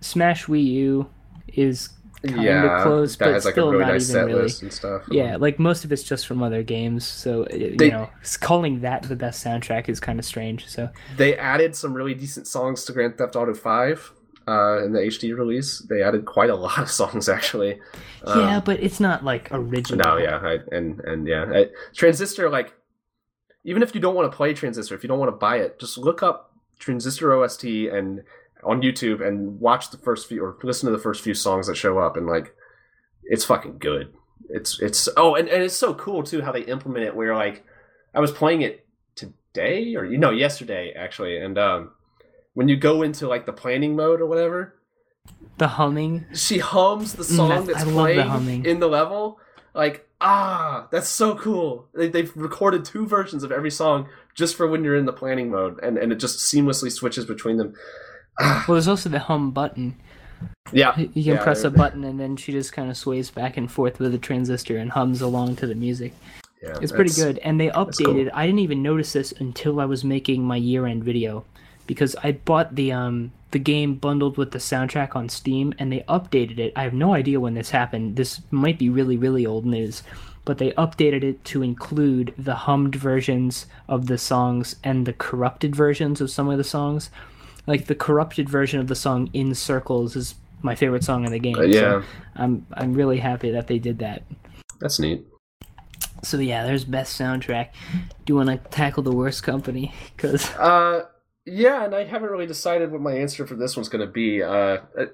Smash Wii U is Kinda yeah, close, that but has like still a really not nice even set really. list and stuff. yeah, like most of it's just from other games. So uh, you They- know, calling that the best soundtrack is kind of strange. So they added some really decent songs to Grand Theft Auto Five uh, in the HD release. They added quite a lot of songs actually. Um, yeah, but it's not like original. No, yeah, I, and and yeah, I, Transistor. Like, even if you don't want to play Transistor, if you don't want to buy it, just look up Transistor OST and on YouTube and watch the first few or listen to the first few songs that show up, and like, it's fucking good. It's it's oh, and, and it's so cool too how they implement it. Where like, I was playing it today or you know yesterday actually, and um, when you go into like the planning mode or whatever, The humming. she hums the Mm, song that's- that's I the playing humming. in the level. Like, ah, that's so cool. They, they've recorded two versions of every song just for when you're in the planning mode, and, and it just seamlessly switches between them. Well, there's also the hum button. yeah, You can Yeah, press a button and then she just kind of sways back and forth with a transistor and hums along to the music. yeah, It's pretty good. And they cool. updated. I didn't even notice this until I was making my year-end video because I bought the um the game bundled with the soundtrack on Steam, and they updated it. I have no idea when this happened. This might be really, really old news, but they updated it to include the hummed versions of the songs and the corrupted versions of some of the songs. Like the corrupted version of the song "In Circles" is my favorite song in the game. Uh, yeah. so I'm I'm really happy that they did that. That's neat. So yeah, there's best soundtrack. Do you want to tackle the worst company? Because Uh, yeah, and I haven't really decided what my answer for this one's going to be. Uh, uh,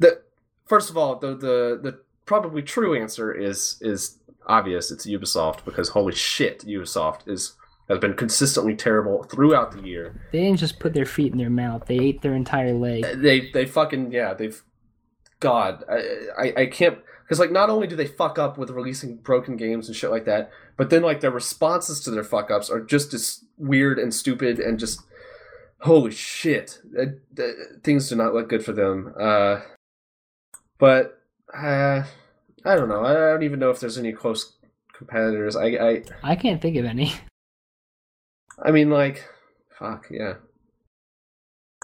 the first of all, the the the probably true answer is is obvious. It's Ubisoft because holy shit, Ubisoft is has been consistently terrible throughout the year. they didn't just put their feet in their mouth; they ate their entire leg. They they fucking yeah they've God I I, I can't because like not only do they fuck up with releasing broken games and shit like that, but then like their responses to their fuck ups are just as weird and stupid and just holy shit uh, uh, things do not look good for them. Uh, but uh, I don't know. I don't even know if there's any close competitors. I I I can't think of any. I mean, like, fuck, yeah.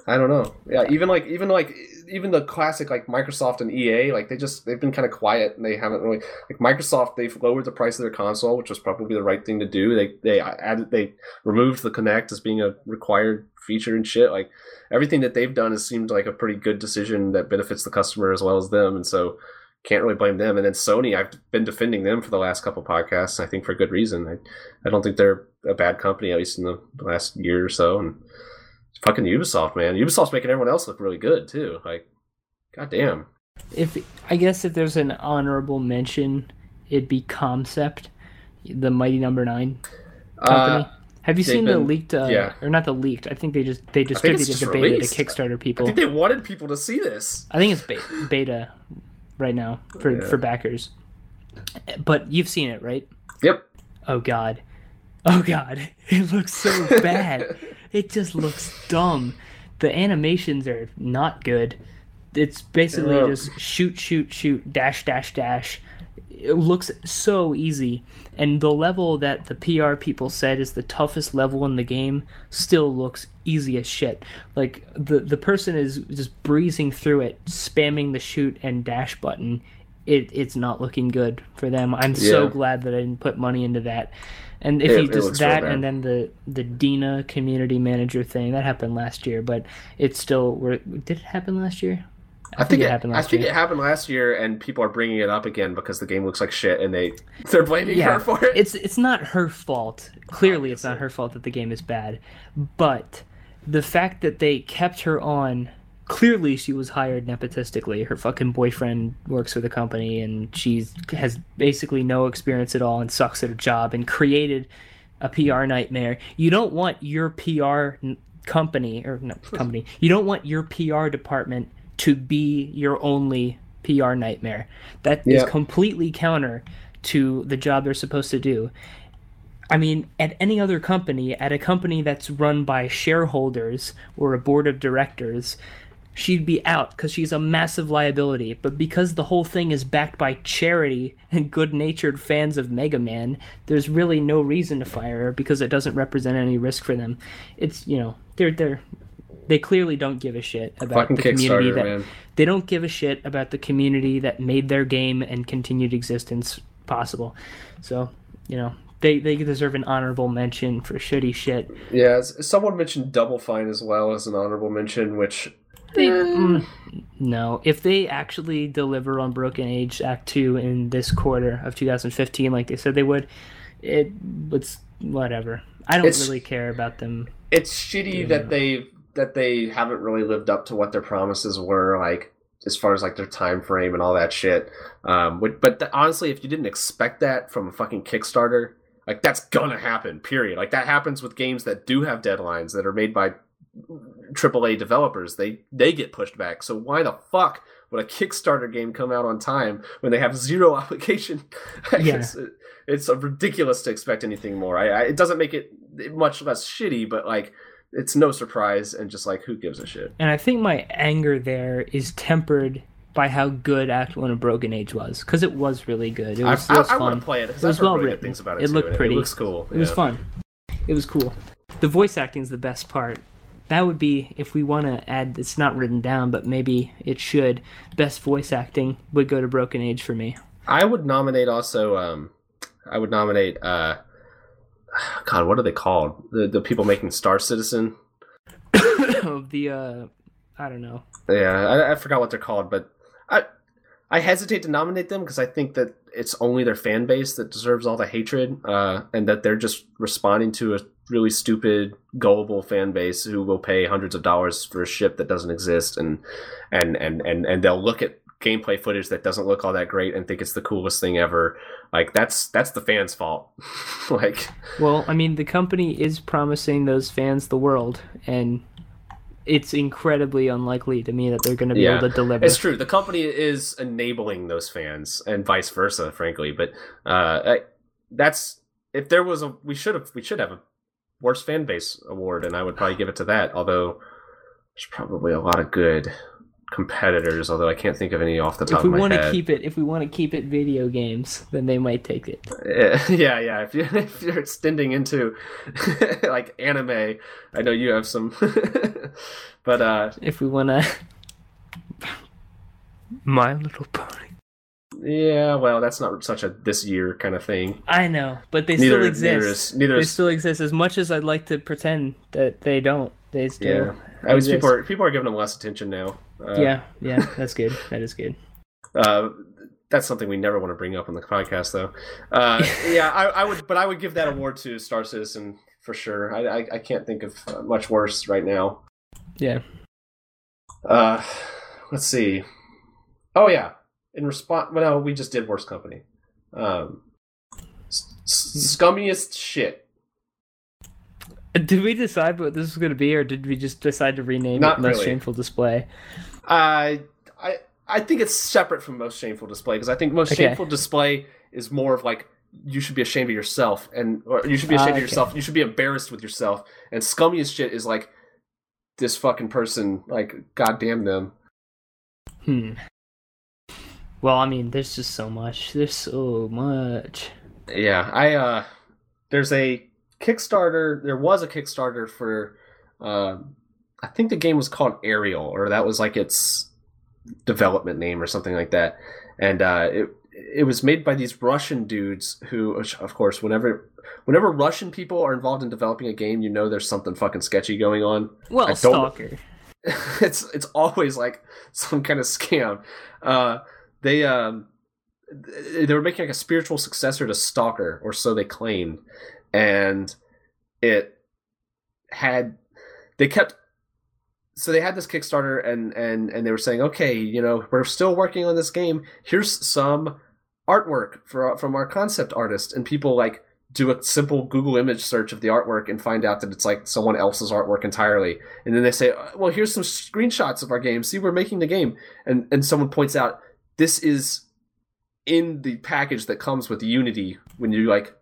I don't know. Yeah, even like, even like, even the classic like Microsoft and EA, like they just they've been kind of quiet and they haven't really like Microsoft. They've lowered the price of their console, which was probably the right thing to do. They they added they removed the Kinect as being a required feature and shit. Like everything that they've done has seemed like a pretty good decision that benefits the customer as well as them, and so can't really blame them. And then Sony, I've been defending them for the last couple podcasts. I think for good reason. I I don't think they're a bad company, at least in the last year or so. And fucking Ubisoft, man, Ubisoft's making everyone else look really good too. Like, goddamn. If I guess if there's an honorable mention, it'd be Comcept, the Mighty Number Nine company. Uh, Have you seen the leaked? Uh, yeah. or not the leaked? I think they just they distributed just the beta released. to Kickstarter I people. think they wanted people to see this. I think it's be- beta right now for Yeah. for backers. But you've seen it, right? Yep. Oh god. Oh god. It looks so bad. it just looks dumb. The animations are not good. It's basically just shoot shoot shoot dash dash dash. It looks so easy and the level that the PR people said is the toughest level in the game still looks easy as shit. Like the the person is just breezing through it, spamming the shoot and dash button. It it's not looking good for them. I'm so glad that I didn't put money into that. And if It- you just that and then the the Dina community manager thing that happened last year, but it's still did it happen last year? I think, it, happened I last think year. it happened last year, and people are bringing it up again because the game looks like shit, and they they're blaming yeah, her for it. It's it's not her fault. Clearly, it's not her fault that the game is bad. But the fact that they kept her on, clearly she was hired nepotistically. Her fucking boyfriend works for the company, and she has basically no experience at all and sucks at her job and created a PR nightmare. You don't want your PR company or no, company. You don't want your PR department to be your only PR nightmare. That is Yeah. completely counter to the job they're supposed to do. I mean, at any other company, at a company that's run by shareholders or a board of directors, she'd be out because she's a massive liability. But because the whole thing is backed by charity and good natured fans of Mega Man, there's really no reason to fire her because it doesn't represent any risk for them. It's, you know, they're, they're, they clearly don't give a shit about Fucking the community that man. they don't give a shit about the community that made their game and continued existence possible. So, you know, they they deserve an honorable mention for shitty shit. Yeah, someone mentioned Double Fine as well as an honorable mention, which They, mm, no, if they actually deliver on Broken Age Act Two in this quarter of 2015, like they said they would, it it's whatever. I don't It's- really care about them. it's shitty that they that they haven't really lived up to what their promises were like as far as like their time frame and all that shit. Um but, but th- honestly if you didn't expect that from a fucking kickstarter like that's gonna happen period. Like that happens with games that do have deadlines that are made by AAA developers. They they get pushed back. So why the fuck would a kickstarter game come out on time when they have zero obligation? Yeah. it's, it's ridiculous to expect anything more. I, I it doesn't make it much less shitty but like it's no surprise and just like who gives a shit And I think my anger there is tempered by how good Act One of Broken Age was, because it was really good. It was, i, it was I, fun. want to play it It was well really written. things about it It too, looked pretty. it looks cool It was fun. It was cool. The voice acting is the best part. that would be if we want to add. It's not written down, but maybe it should. Best voice acting would go to Broken Age for me. I would nominate also. Um, I would nominate. Uh, God, what are they called? The the people making Star Citizen. the uh, I don't know. Yeah, I, I forgot what they're called, but I I hesitate to nominate them because I think that it's only their fan base that deserves all the hatred, uh, and that they're just responding to a really stupid, gullible fan base who will pay hundreds of dollars for a ship that doesn't exist, and and and and and they'll look at gameplay footage that doesn't look all that great and think it's the coolest thing ever. Like that's that's the fans' fault. like, well, I mean, the company is promising those fans the world, and it's incredibly unlikely to me that they're going to be Yeah. able to deliver. It's true. The company is enabling those fans, and vice versa, frankly. But uh, I, that's if there was a we should have we should have a worst fan base award, and I would probably give it to that. Although there's probably a lot of good competitors, although I can't think of any off the top if we of my want to keep it, if we want to keep it video games, then they might take it. yeah, yeah. If you if you're extending into like anime, I know you have some, but uh, If we want to, My Little Pony. yeah. Well, that's not such a this year kind of thing. I know, but they Neither, still exist. neither is neither they is still exist. As much as I'd like to pretend that they don't, they still. Yeah, at least exist. people are people are giving them less attention now. Uh, yeah, yeah, that's good. That is good. uh, that's something we never want to bring up on the podcast, though. Uh, yeah, I, I would, but I would give that award to Star Citizen for sure. I, I, I can't think of uh, much worse right now. Yeah. Uh, let's see. Oh yeah, in response, well, no, we just did worst company. Um, s- scummiest shit. Did we decide what this was going to be, or did we just decide to rename Not it Most really. Shameful Display? I I I think it's separate from most shameful display because I think most Okay. shameful display is more of like you should be ashamed of yourself and or you should be Ah, ashamed of okay. yourself. You should be embarrassed with yourself. And scummiest shit is like this fucking person. Like goddamn them. Hmm. Well, I mean, there's just so much. There's so much. Yeah, I uh, there's a Kickstarter. There was a Kickstarter for, uh, I think the game was called Areal, or that was like its development name or something like that. And uh, it it was made by these Russian dudes who, of course, whenever whenever Russian people are involved in developing a game, you know there's something fucking sketchy going on. Well, Stalker. it's it's always like some kind of scam. Uh, they um they were making like a spiritual successor to Stalker, or so they claimed, and it had they kept so they had this Kickstarter and and and they were saying, okay, you know, we're still working on this game. Here's some artwork for from our concept artist, and people like do a simple Google image search of the artwork and find out that it's like someone else's artwork entirely. And then they say, uh, well, here's some screenshots of our game. See, we're making the game. And and someone points out this is in the package that comes with Unity when you like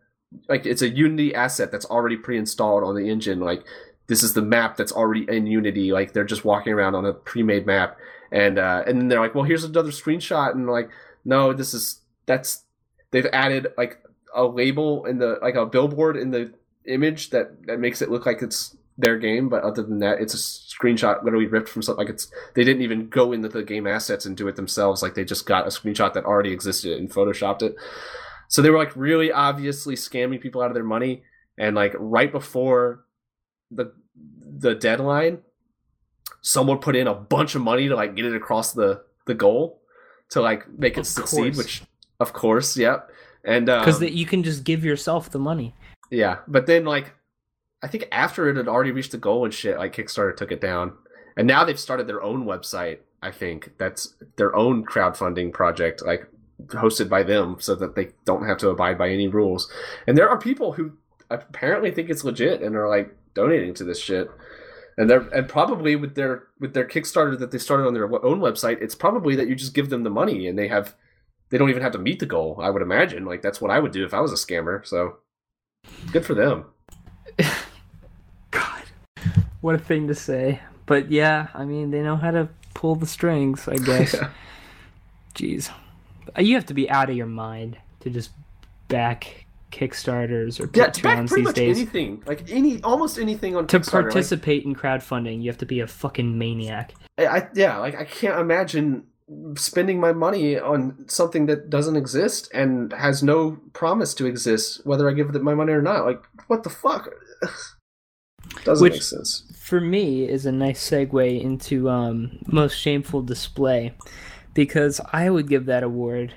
like it's a Unity asset that's already pre-installed on the engine. Like this is the map that's already in Unity. Like they're just walking around on a pre-made map. And uh, and then they're like, well, here's another screenshot, and like, no, this is that's they've added like a label in the like a billboard in the image that that makes it look like it's their game, but other than that, it's a screenshot literally ripped from something. Like it's they didn't even go into the game assets and do it themselves. Like they just got a screenshot that already existed and photoshopped it. So they were like really obviously scamming people out of their money. And like right before the the deadline, someone put in a bunch of money to like get it across the the goal to like make it Of succeed. course. Which of course, yep. And Because um, you can just give yourself the money. yeah, but then like I think after it had already reached the goal and shit, like Kickstarter took it down. And now they've started their own website, I think. That's their own crowdfunding project, like hosted by them so that they don't have to abide by any rules. And there are people who apparently think it's legit and are like donating to this shit. And they're and probably with their with their Kickstarter that they started on their own website, it's probably that you just give them the money and they have they don't even have to meet the goal, I would imagine. Like that's what I would do if I was a scammer. So good for them. God, what a thing to say. But yeah, I mean, they know how to pull the strings, I guess. Jeez. Uh, You have to be out of your mind to just back Kickstarters or Yeah, to back Patreons pretty these much days. anything, like any, almost anything on To Kickstarter. like- participate in crowdfunding, you have to be a fucking maniac. I, I yeah, like I can't imagine spending my money on something that doesn't exist and has no promise to exist, whether I give it my money or not. Like, what the fuck? doesn't Which- make sense. for me is a nice segue into um, most shameful display because I would give that award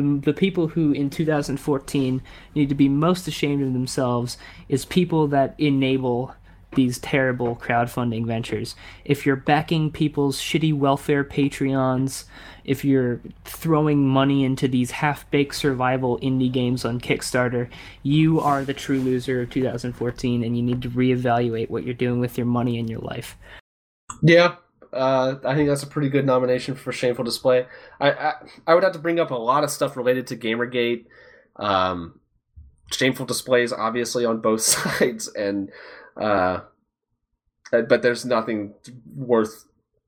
the the people who in 2014 need to be most ashamed of themselves is people that enable these terrible crowdfunding ventures. If you're backing people's shitty welfare Patreons, if you're throwing money into these half-baked survival indie games on Kickstarter, you are the true loser of 2014 and you need to reevaluate what you're doing with your money and your life. Yeah, uh, I think that's a pretty good nomination for shameful display. I, I I would have to bring up a lot of stuff related to GamerGate, um, shameful displays, obviously on both sides, and uh, uh, but there's nothing worth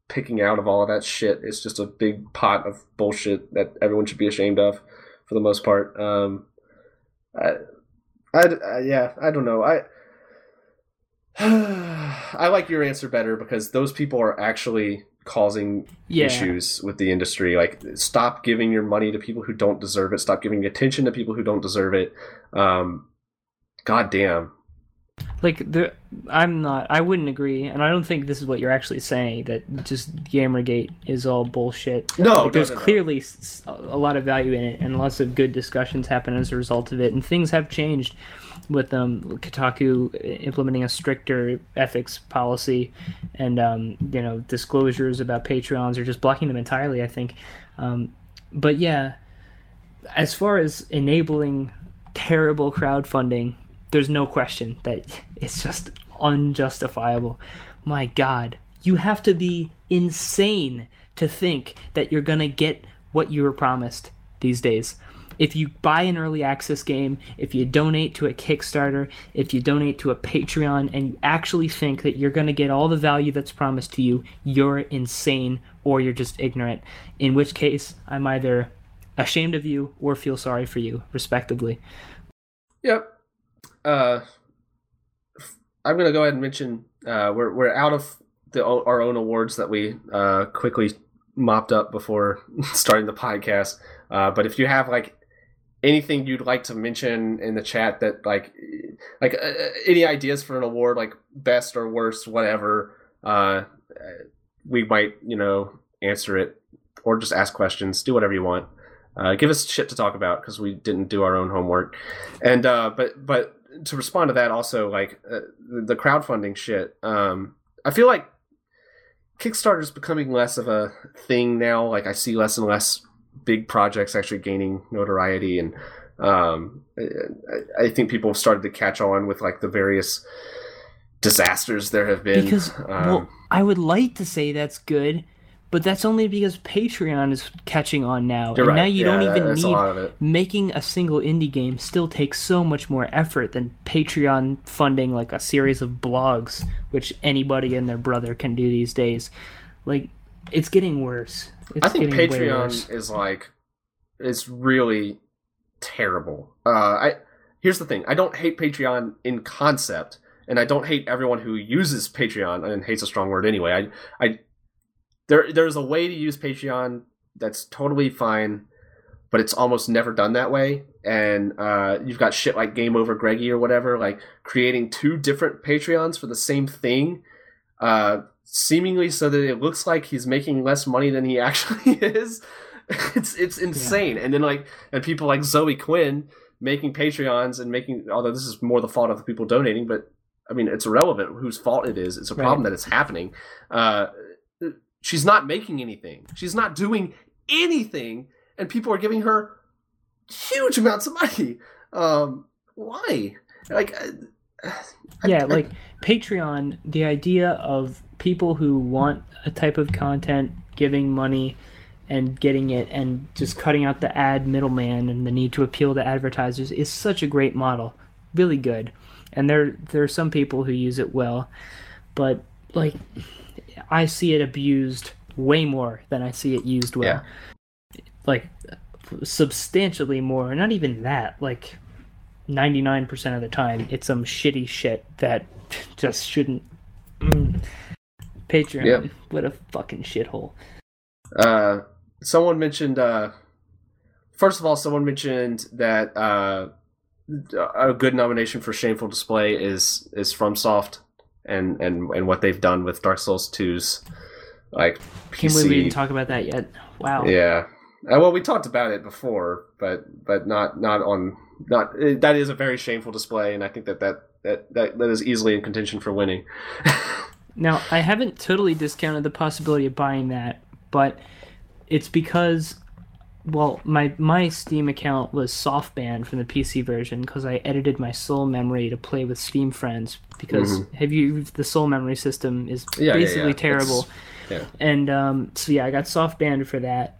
picking out of all of that shit. It's just a big pot of bullshit that everyone should be ashamed of, for the most part. Um, I, I, I yeah, I don't know. I. I like your answer better because those people are actually causing Yeah. issues with the industry. Like, stop giving your money to people who don't deserve it. Stop giving attention to people who don't deserve it. Um, God damn. Like the I'm not I wouldn't agree and I don't think this is what you're actually saying that just Gamergate is all bullshit. No, Like, no, there's no, no. clearly a lot of value in it and lots of good discussions happen as a result of it and things have changed with um Kotaku implementing a stricter ethics policy and um you know disclosures about Patreons or just blocking them entirely I think um but yeah as far as enabling terrible crowdfunding there's no question that it's just unjustifiable. My God, you have to be insane to think that you're gonna get what you were promised these days. If you buy an early access game, if you donate to a Kickstarter, if you donate to a Patreon, and you actually think that you're gonna get all the value that's promised to you, you're insane or you're just ignorant. In which case, I'm either ashamed of you or feel sorry for you, respectively. Yep. Uh, I'm gonna go ahead and mention uh, we're we're out of the our own awards that we uh, quickly mopped up before starting the podcast. Uh, but if you have like anything you'd like to mention in the chat that like like uh, any ideas for an award like best or worst whatever uh, we might you know answer it or just ask questions do whatever you want uh, give us shit to talk about because we didn't do our own homework and uh but but to respond to that also like uh, the crowdfunding shit um i feel like kickstarter is becoming less of a thing now. Like i see less and less big projects actually gaining notoriety and um i, I think people have started to catch on with like the various disasters there have been. Because um, well, I would like to say that's good, but that's only because Patreon is catching on now, you're and right. now you Yeah, don't even need it making a single indie game. Still takes so much more effort than Patreon funding like a series of blogs, which anybody and their brother can do these days. Like, it's getting worse. It's I think getting way worse. Patreon is like it's really terrible. Uh, I here's the thing: I don't hate Patreon in concept, and I don't hate everyone who uses Patreon. And hate's a strong word anyway. I, I there there's a way to use Patreon that's totally fine, but it's almost never done that way. And uh, you've got shit like Game Over Greggy or whatever, like creating two different Patreons for the same thing. Uh, seemingly so that it looks like he's making less money than he actually is. It's it's insane. And then like and people like Zoe Quinn making Patreons and making although this is more the fault of the people donating, but I mean it's irrelevant whose fault it is. It's a problem that it's happening. Uh, she's not making anything. She's not doing anything, and people are giving her huge amounts of money. Um, why? Like, uh, I- yeah, I- like Patreon, the idea of people who want a type of content giving money and getting it and just cutting out the ad middleman and the need to appeal to advertisers is such a great model. Really good. And there there are some people who use it well, but like I see it abused way more than I see it used well. Like substantially more. Not even that. Like 99% of the time it's some shitty shit that just shouldn't. Mm. Patreon, Yeah. what a fucking shithole. Uh, someone mentioned. Uh, first of all, someone mentioned that uh, a good nomination for Shameful Display is is FromSoft and and and what they've done with Dark Souls 2's like Can't believe we PC. didn't talk about that yet. Wow. Yeah. Uh, well, we talked about it before, but but not not on not eh, that is a very shameful display, and I think that that that that, that is easily in contention for winning. Now, I haven't totally discounted the possibility of buying that, but it's because, well, my my Steam account was soft banned from the PC version because I edited my soul memory to play with Steam friends. Because have you the soul memory system is Mm-hmm. Yeah, basically yeah. terrible, yeah. and um, so yeah, I got soft banned for that.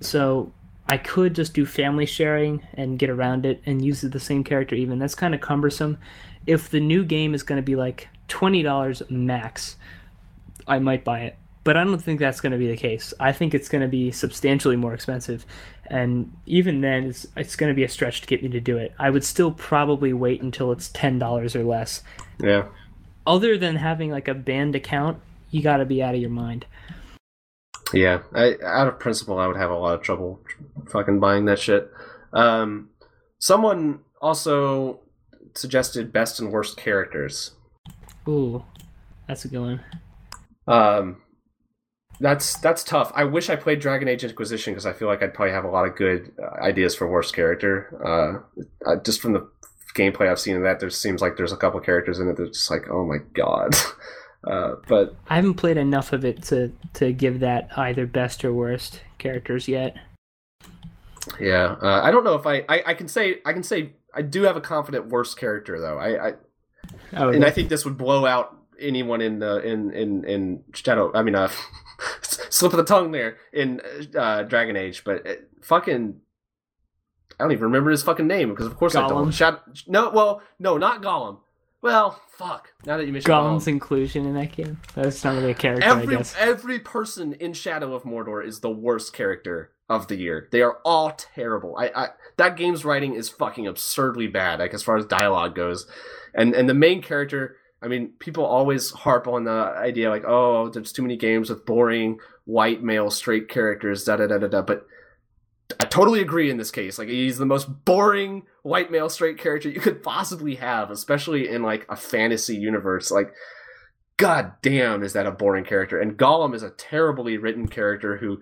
So I could just do family sharing and get around it and use the same character even. That's kind of cumbersome. If the new game is going to be like twenty dollars max, I might buy it. But I don't think that's going to be the case. I think it's going to be substantially more expensive, and even then, it's it's going to be a stretch to get me to do it. I would still probably wait until it's ten dollars or less. Yeah. Other than having like a banned account, you got to be out of your mind. Yeah, I, out of principle, I would have a lot of trouble fucking buying that shit. Um, someone also suggested best and worst characters. Ooh, that's a good one. Um, that's that's tough. I wish I played Dragon Age Inquisition because I feel like I'd probably have a lot of good uh, ideas for worst character. Uh, just from the gameplay I've seen of that, there seems like there's a couple characters in it that's just like, oh my god. Uh, but I haven't played enough of it to to give that either best or worst characters yet. Yeah, uh, I don't know if I, I I can say I can say I do have a confident worst character though. I, I Oh, and I think this would blow out anyone in the in in in Shadow. I mean, uh, slip of the tongue there in uh, Dragon Age, but uh, fucking. I don't even remember his fucking name because of course I don't. Gollum? Shadow, no, well, no, not Gollum. Well, fuck. Now that you mentioned Gollum's Gollum, inclusion in that game. That's not really a character, I every guess. every person in Shadow of Mordor is the worst character of the year. They are all terrible. I, I that game's writing is fucking absurdly bad, like as far as dialogue goes, and and the main character. I mean, people always harp on the idea like, oh, there's too many games with boring white male straight characters, da da da da da. But I totally agree in this case. Like, he's the most boring white male straight character you could possibly have, especially in like a fantasy universe. Like, god damn, is that a boring character? And Gollum is a terribly written character who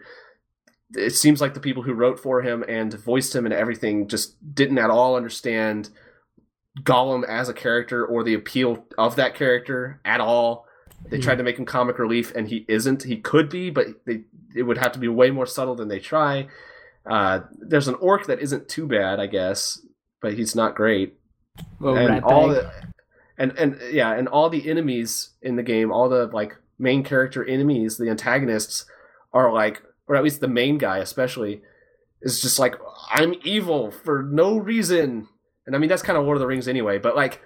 it seems like the people who wrote for him and voiced him and everything just didn't at all understand Gollum as a character or the appeal of that character at all. They Hmm. tried to make him comic relief, and he isn't. He could be, but they, it would have to be way more subtle than they try. Uh, there's an orc that isn't too bad, I guess, but he's not great and all bag. the and and yeah and all the enemies in the game all the like main character enemies the antagonists are like or at least the main guy especially is just like i'm evil for no reason and i mean that's kind of lord of the rings anyway but like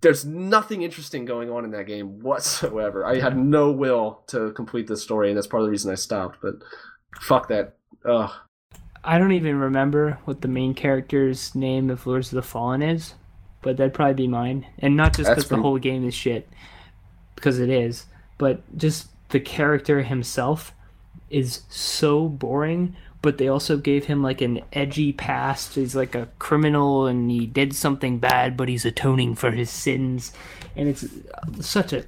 there's nothing interesting going on in that game whatsoever i had no will to complete this story and that's part of the reason i stopped but fuck that ugh I don't even remember what the main character's name of Lords of the Fallen is, but that'd probably be mine. And not just because the whole game is shit, because it is, but just the character himself is so boring. But they also gave him like an edgy past. He's like a criminal and he did something bad, but he's atoning for his sins. And it's such a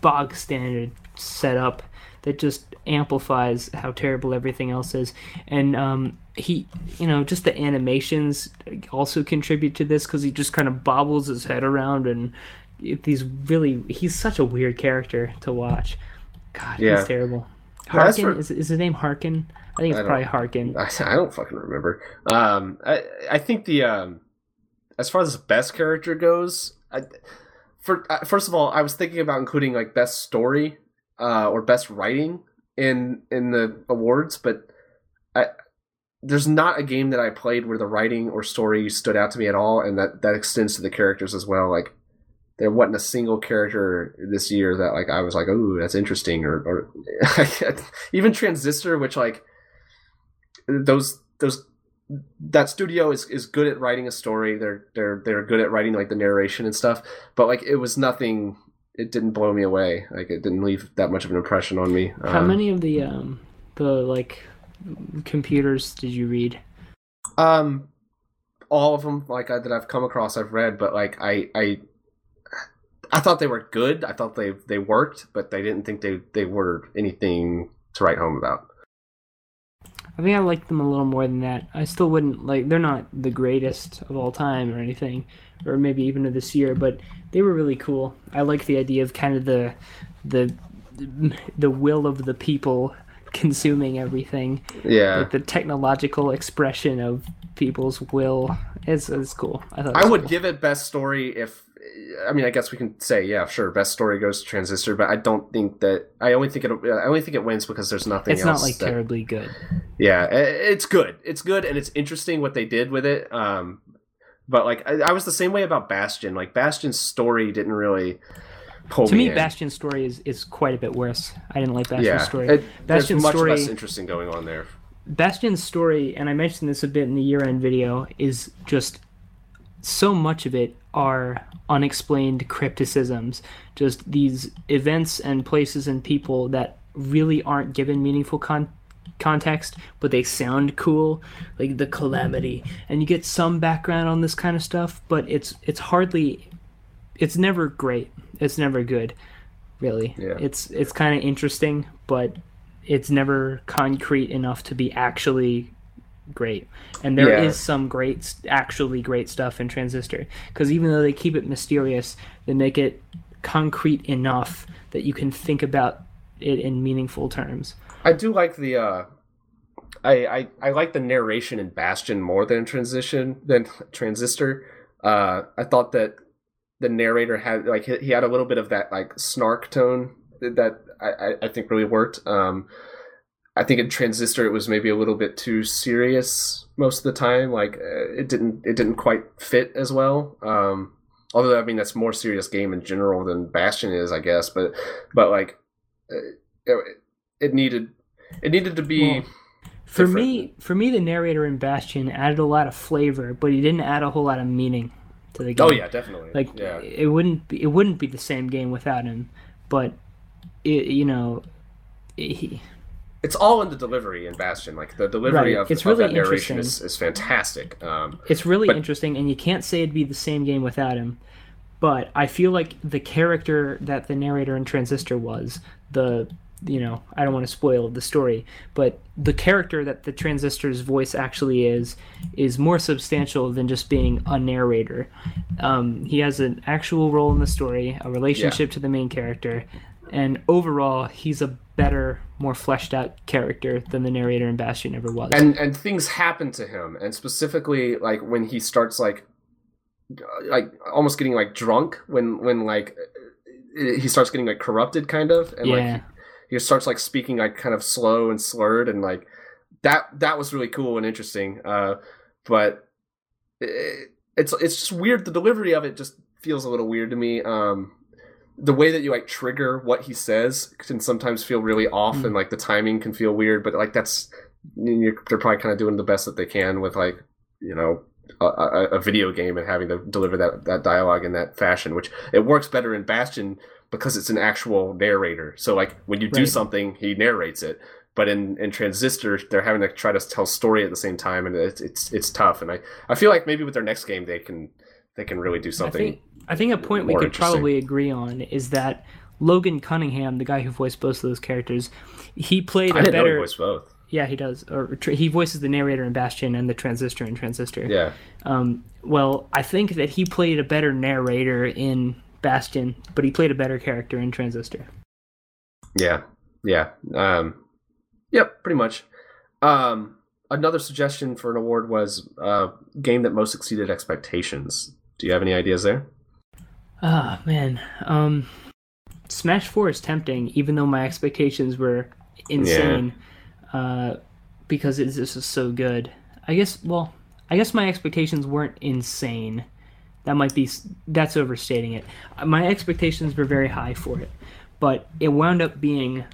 bog standard setup that just amplifies how terrible everything else is. And um, he, you know, just the animations also contribute to this because he just kind of bobbles his head around and these really, he's such a weird character to watch. God, Yeah. he's terrible. Harkyn for- is, is his name Harkyn? I think it's don't- probably Harkyn. I, I don't fucking remember. Um, I I think the um, as far as best character goes, I, for uh, first of all, I was thinking about including like best story, uh, or best writing in in the awards, but I there's not a game that I played where the writing or story stood out to me at all, and that that extends to the characters as well. Like there wasn't a single character this year that like I was like, oh, that's interesting, or or even Transistor, which like those those that studio is, is good at writing a story. They're they're they're good at writing like the narration and stuff. But like it was nothing. It didn't blow me away. Like it didn't leave that much of an impression on me. How Um, many of the um the like computers did you read? Um, all of them like I, that I've come across, I've read, but like I I I thought they were good. I thought they they worked, but I didn't think they they were anything to write home about. I think I liked them a little more than that. I still wouldn't like they're not the greatest of all time or anything, or maybe even of this year, but they were really cool. I like the idea of kind of the the the will of the people consuming everything. Yeah. Like the technological expression of people's will. It's it's cool. I thought I would cool. give it best story if I mean I guess we can say yeah sure best story goes to Transistor but I don't think that I only think it I only think it wins because there's nothing It's else not like that- terribly good. yeah it's good it's good and it's interesting what they did with it um but like I, I was the same way about Bastion like Bastion's story didn't really pull To me, in. Bastion's story is, is quite a bit worse. I didn't like Bastion's yeah story. it, there's Bastion's much story less interesting going on there Bastion's story, and I mentioned this a bit in the year end video, is just so much of it are unexplained crypticisms. Just these events and places and people that really aren't given meaningful con- context, but they sound cool, like the calamity. And you get some background on this kind of stuff, but it's it's hardly it's never great. It's never good, really. Yeah. It's it's kind of interesting, but it's never concrete enough to be actually great. And there is Yeah. some great, actually great stuff in Transistor because even though they keep it mysterious, they make it concrete enough that you can think about it in meaningful terms. I do like the uh I, I I like the narration in Bastion more than Transition than Transistor. Uh I thought that the narrator had like he, he had a little bit of that like snark tone that I, I, I think really worked. Um I think in Transistor it was maybe a little bit too serious most of the time. Like uh, it didn't it didn't quite fit as well. Um although I mean that's more serious game in general than Bastion is, I guess. But but like uh, it, it needed it needed to be Well, For different. me, for me, the narrator in Bastion added a lot of flavor, but he didn't add a whole lot of meaning to the game. oh yeah definitely like yeah it wouldn't be, it wouldn't be the same game without him. But it, you know, he, it's all in the delivery in Bastion. Like the delivery Right. of, It's of that narration is, is fantastic. Um, It's really But- interesting, and you can't say it'd be the same game without him. But I feel like the character that the narrator in Transistor was, the you know, I don't want to spoil the story, but the character that the Transistor's voice actually is is more substantial than just being a narrator. Um, he has an actual role in the story, a relationship to the main character, and overall, he's a better, more fleshed out character than the narrator in Bastion ever was. and and things happen to him, and specifically like when he starts like like almost getting like drunk when when like he starts getting like corrupted kind of and yeah. like he starts like speaking like kind of slow and slurred and like that that was really cool and interesting uh but it, it's it's just weird the delivery of it just feels a little weird to me um the way that you like trigger what he says can sometimes feel really off Mm. and like the timing can feel weird but like that's you're, they're probably kind of doing the best that they can with like you know a, a, a video game and having to deliver that that dialogue in that fashion which it works better in bastion because it's an actual narrator so like when you do Right. something he narrates it but in, in transistor they're having to try to tell story at the same time and it's it's, it's tough and I, I feel like maybe with their next game they can they can really do I something think I think a point we could probably agree on is that Logan Cunningham, the guy who voiced both of those characters, he played i a didn't know better. he both Yeah, he does. Or he voices the narrator in Bastion and the Transistor in Transistor. yeah Um, well, I think that he played a better narrator in Bastion, but he played a better character in Transistor. Yeah, yeah. Um, yep, pretty much. Um, another suggestion for an award was uh, game that most exceeded expectations. Do you have any ideas there? Ah, man. Um, Smash 4 is tempting, even though my expectations were insane. Uh, because it's just so good. I guess, well, I guess my expectations weren't insane. That might be, that's overstating it. My expectations were very high for it, but it wound up being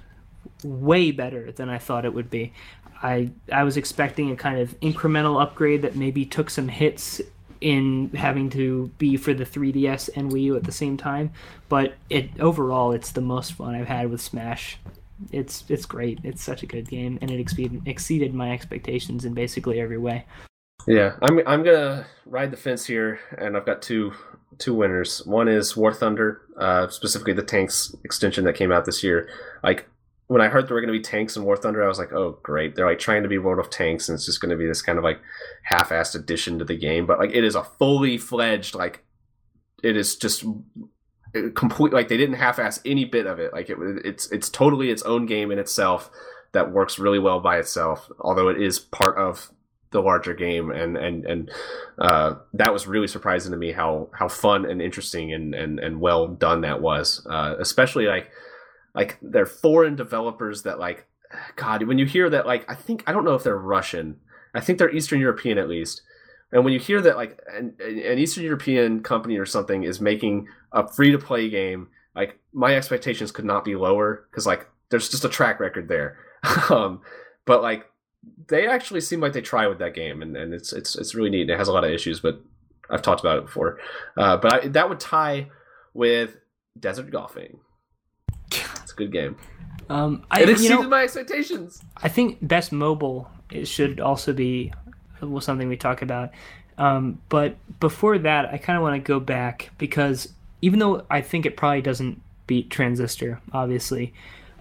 way better than I thought it would be. I I was expecting a kind of incremental upgrade that maybe took some hits in having to be for the 3DS and Wii U at the same time, but it overall it's the most fun I've had with Smash. It's it's great. It's such a good game, and it exceeded exceeded my expectations in basically every way. Yeah, I'm I'm gonna ride the fence here, and I've got two two winners. One is War Thunder, uh, specifically the tanks extension that came out this year. Like when I heard there were going to be tanks in War Thunder, I was like, oh great, they're like trying to be World of Tanks, and it's just going to be this kind of like half-assed addition to the game. But like it is a fully fledged like it is just complete like they didn't half-ass any bit of it. Like it it's it's totally its own game in itself that works really well by itself, although it is part of the larger game and and and uh, that was really surprising to me how how fun and interesting and and, and well done that was uh, especially like like they're foreign developers that like god when you hear that like i think i don't know if they're russian. I think they're eastern european at least. And when you hear that like an, an eastern european company or something is making a free to play game like my expectations could not be lower because like there's just a track record there. Um but like they actually seem like they try with that game and, and it's it's it's really neat it has a lot of issues but i've talked about it before. Uh, but I, that would tie with desert golfing good game. Um, I, it exceeded you know, my expectations. I think best mobile it should also be well, something we talk about. Um, but before that, I kind of want to go back because even though I think it probably doesn't beat Transistor, obviously,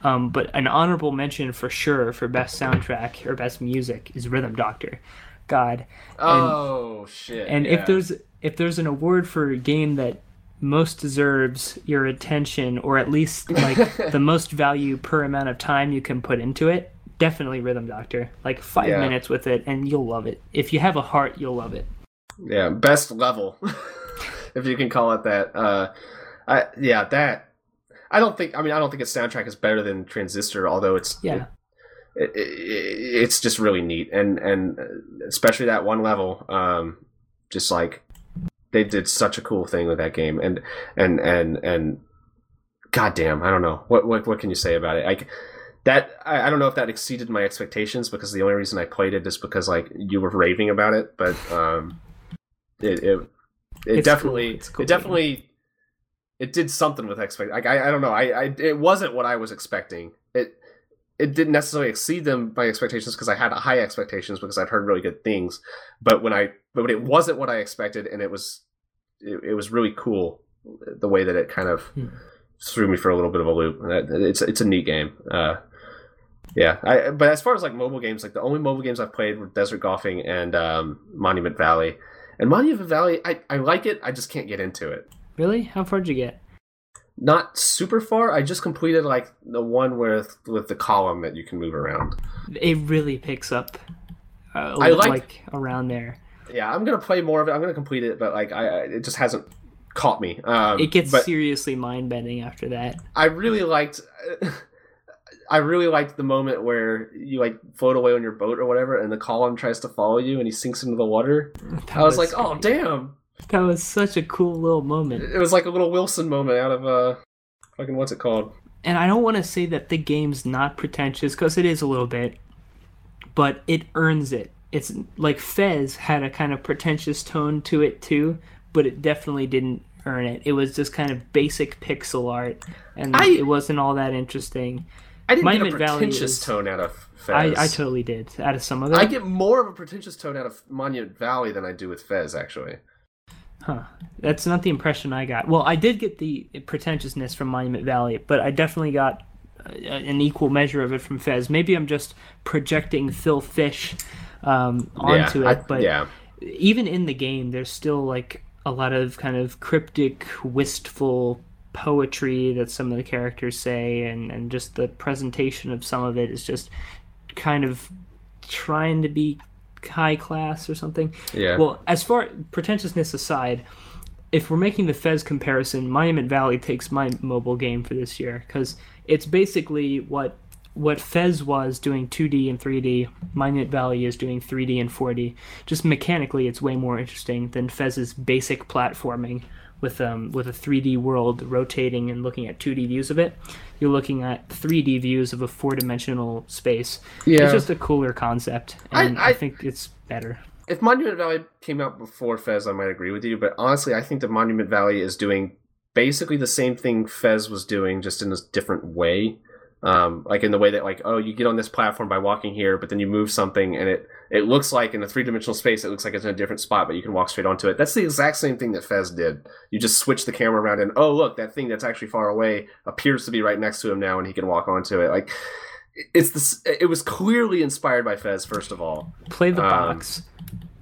um, but an honorable mention for sure for best soundtrack or best music is Rhythm Doctor. God. And, oh shit! And yeah. if there's if there's an award for a game that most deserves your attention or at least like the most value per amount of time you can put into it definitely rhythm doctor. Like five yeah. minutes with it and you'll love it. If you have a heart you'll love it. Yeah best level if you can call it that. Uh i yeah that i don't think i mean i don't think its soundtrack is better than transistor although it's yeah. it, it, it, it's just really neat. And and especially that one level um just like they did such a cool thing with that game, and and and and goddamn, I don't know what what what can you say about it? Like that, I, I don't know if that exceeded my expectations because the only reason I played it is because like you were raving about it, but um, it it, it definitely cool. Cool it definitely. Game. It did something with expect. Like I, I don't know. I, I, it wasn't what I was expecting. It, it didn't necessarily exceed them my expectations because I had high expectations because I'd heard really good things. But when I but it wasn't what I expected, and it was it, it was really cool the way that it kind of hmm. threw me for a little bit of a loop. It's it's a neat game. Uh, yeah, I, but as far as like mobile games, like the only mobile games I've played were Desert Golfing and um, Monument Valley. And Monument Valley, I, I like it. I just can't get into it. Really? How far did you get? Not super far. I just completed like the one with with the column that you can move around. It really picks up. Uh, I like, like around there yeah, I'm gonna play more of it. I'm gonna complete it, but like I, it just hasn't caught me. Um, it gets seriously mind bending after that. I really liked. I really liked the moment where you like float away on your boat or whatever, and the column tries to follow you, and he sinks into the water. That I was, was like, oh damn! That was such a cool little moment. It was like a little Wilson moment out of uh, fucking what's it called? And I don't want to say that the game's not pretentious because it is a little bit, but it earns it it's like Fez had a kind of pretentious tone to it too, but it definitely didn't earn it. It was just kind of basic pixel art, and I, it wasn't all that interesting. I didn't get a pretentious is, tone out of Fez. I, I totally did. Out of some of them, I get more of a pretentious tone out of Monument Valley than I do with Fez, actually. Huh. That's not the impression I got. Well, I did get the pretentiousness from Monument Valley, but I definitely got an equal measure of it from Fez. Maybe I'm just projecting Phil Fish um, onto yeah, it. but yeah. even in the game, there's still like a lot of kind of cryptic, wistful poetry that some of the characters say, and, and just the presentation of some of it is just kind of trying to be high class or something. Yeah. Well, as far pretentiousness aside, if we're making the Fez comparison, Monument Valley takes my mobile game for this year because it's basically what what Fez was doing 2D and 3D, Monument Valley is doing 3D and 4D. Just mechanically, it's way more interesting than Fez's basic platforming, with um with a 3D world rotating and looking at 2D views of it. You're looking at 3D views of a four-dimensional space. Yeah. It's just a cooler concept, I- and I, I- think it's better. if Monument Valley came out before Fez, I might agree with you. But honestly, I think that Monument Valley is doing basically the same thing Fez was doing, just in a different way. Um, like in the way that, like, oh, you get on this platform by walking here, but then you move something, and it it looks like in a three dimensional space, it looks like it's in a different spot, but you can walk straight onto it. That's the exact same thing that Fez did. You just switch the camera around, and oh, look, that thing that's actually far away appears to be right next to him now, and he can walk onto it. Like, it's this. It was clearly inspired by Fez, first of all. Play the Um, box.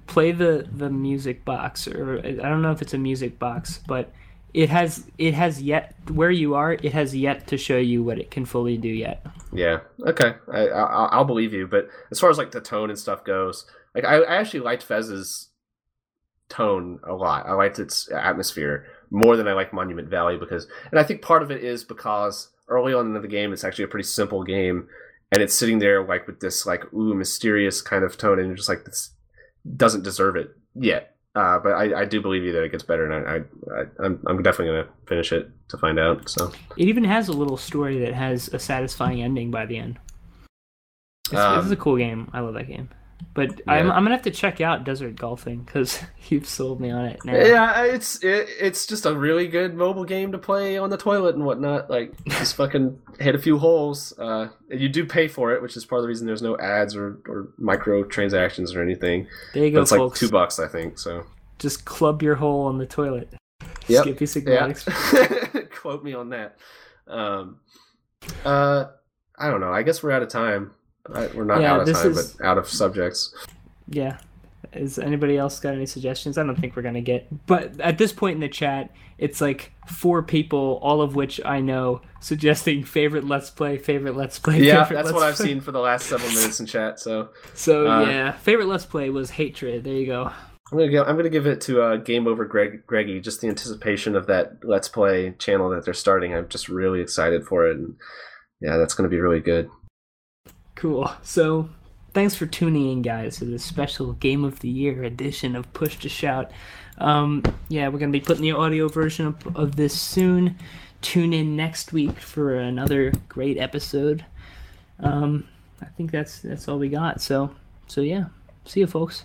Play the the music box, or I don't know if it's a music box, but it has it has yet where you are. It has yet to show you what it can fully do yet. Yeah. Okay. I, I I'll believe you. But as far as like the tone and stuff goes, like I, I actually liked Fez's tone a lot. I liked its atmosphere more than I like Monument Valley because, and I think part of it is because early on in the game, it's actually a pretty simple game, and it's sitting there like with this like ooh mysterious kind of tone, and you're just like this doesn't deserve it yet. Uh, but I, I do believe you that it gets better, and I, I, I I'm, I'm definitely gonna finish it to find out. So It even has a little story that has a satisfying ending by the end. It's, Um, this is a cool game. I love that game. But I'm, I'm gonna have to check out Desert Golfing because you've sold me on it now. Yeah, it's it, it's just a really good mobile game to play on the toilet and whatnot. Like just fucking hit a few holes. Uh, you do pay for it, which is part of the reason there's no ads or or micro transactions or anything. There you But go, it's like folks. two bucks, I think. So Just club your hole on the toilet. Yep. Skippy yeah, quote me on that. Um, uh, I don't know. I guess we're out of time. We're not Yeah, out of time, is- but out of subjects. Yeah. Is anybody else got any suggestions? I don't think we're gonna get. But at this point in the chat, it's like four people, all of which I know, suggesting favorite Let's Play, favorite Let's Play. Yeah, that's Let's what I've Play. seen for the last several minutes in chat. So So Uh, yeah, favorite Let's Play was Hatred. There you go. I'm gonna go, I'm gonna give it to uh, Game Over Greg Greggy. Just the anticipation of that Let's Play channel that they're starting. I'm just really excited for it, and yeah, that's gonna be really good. Cool. So, thanks for tuning in, guys, to this special Game of the Year edition of Push to Shout. Um, yeah, we're going to be putting the audio version of, of this soon. Tune in next week for another great episode. Um, I think that's that's all we got. So, so yeah. See you, folks.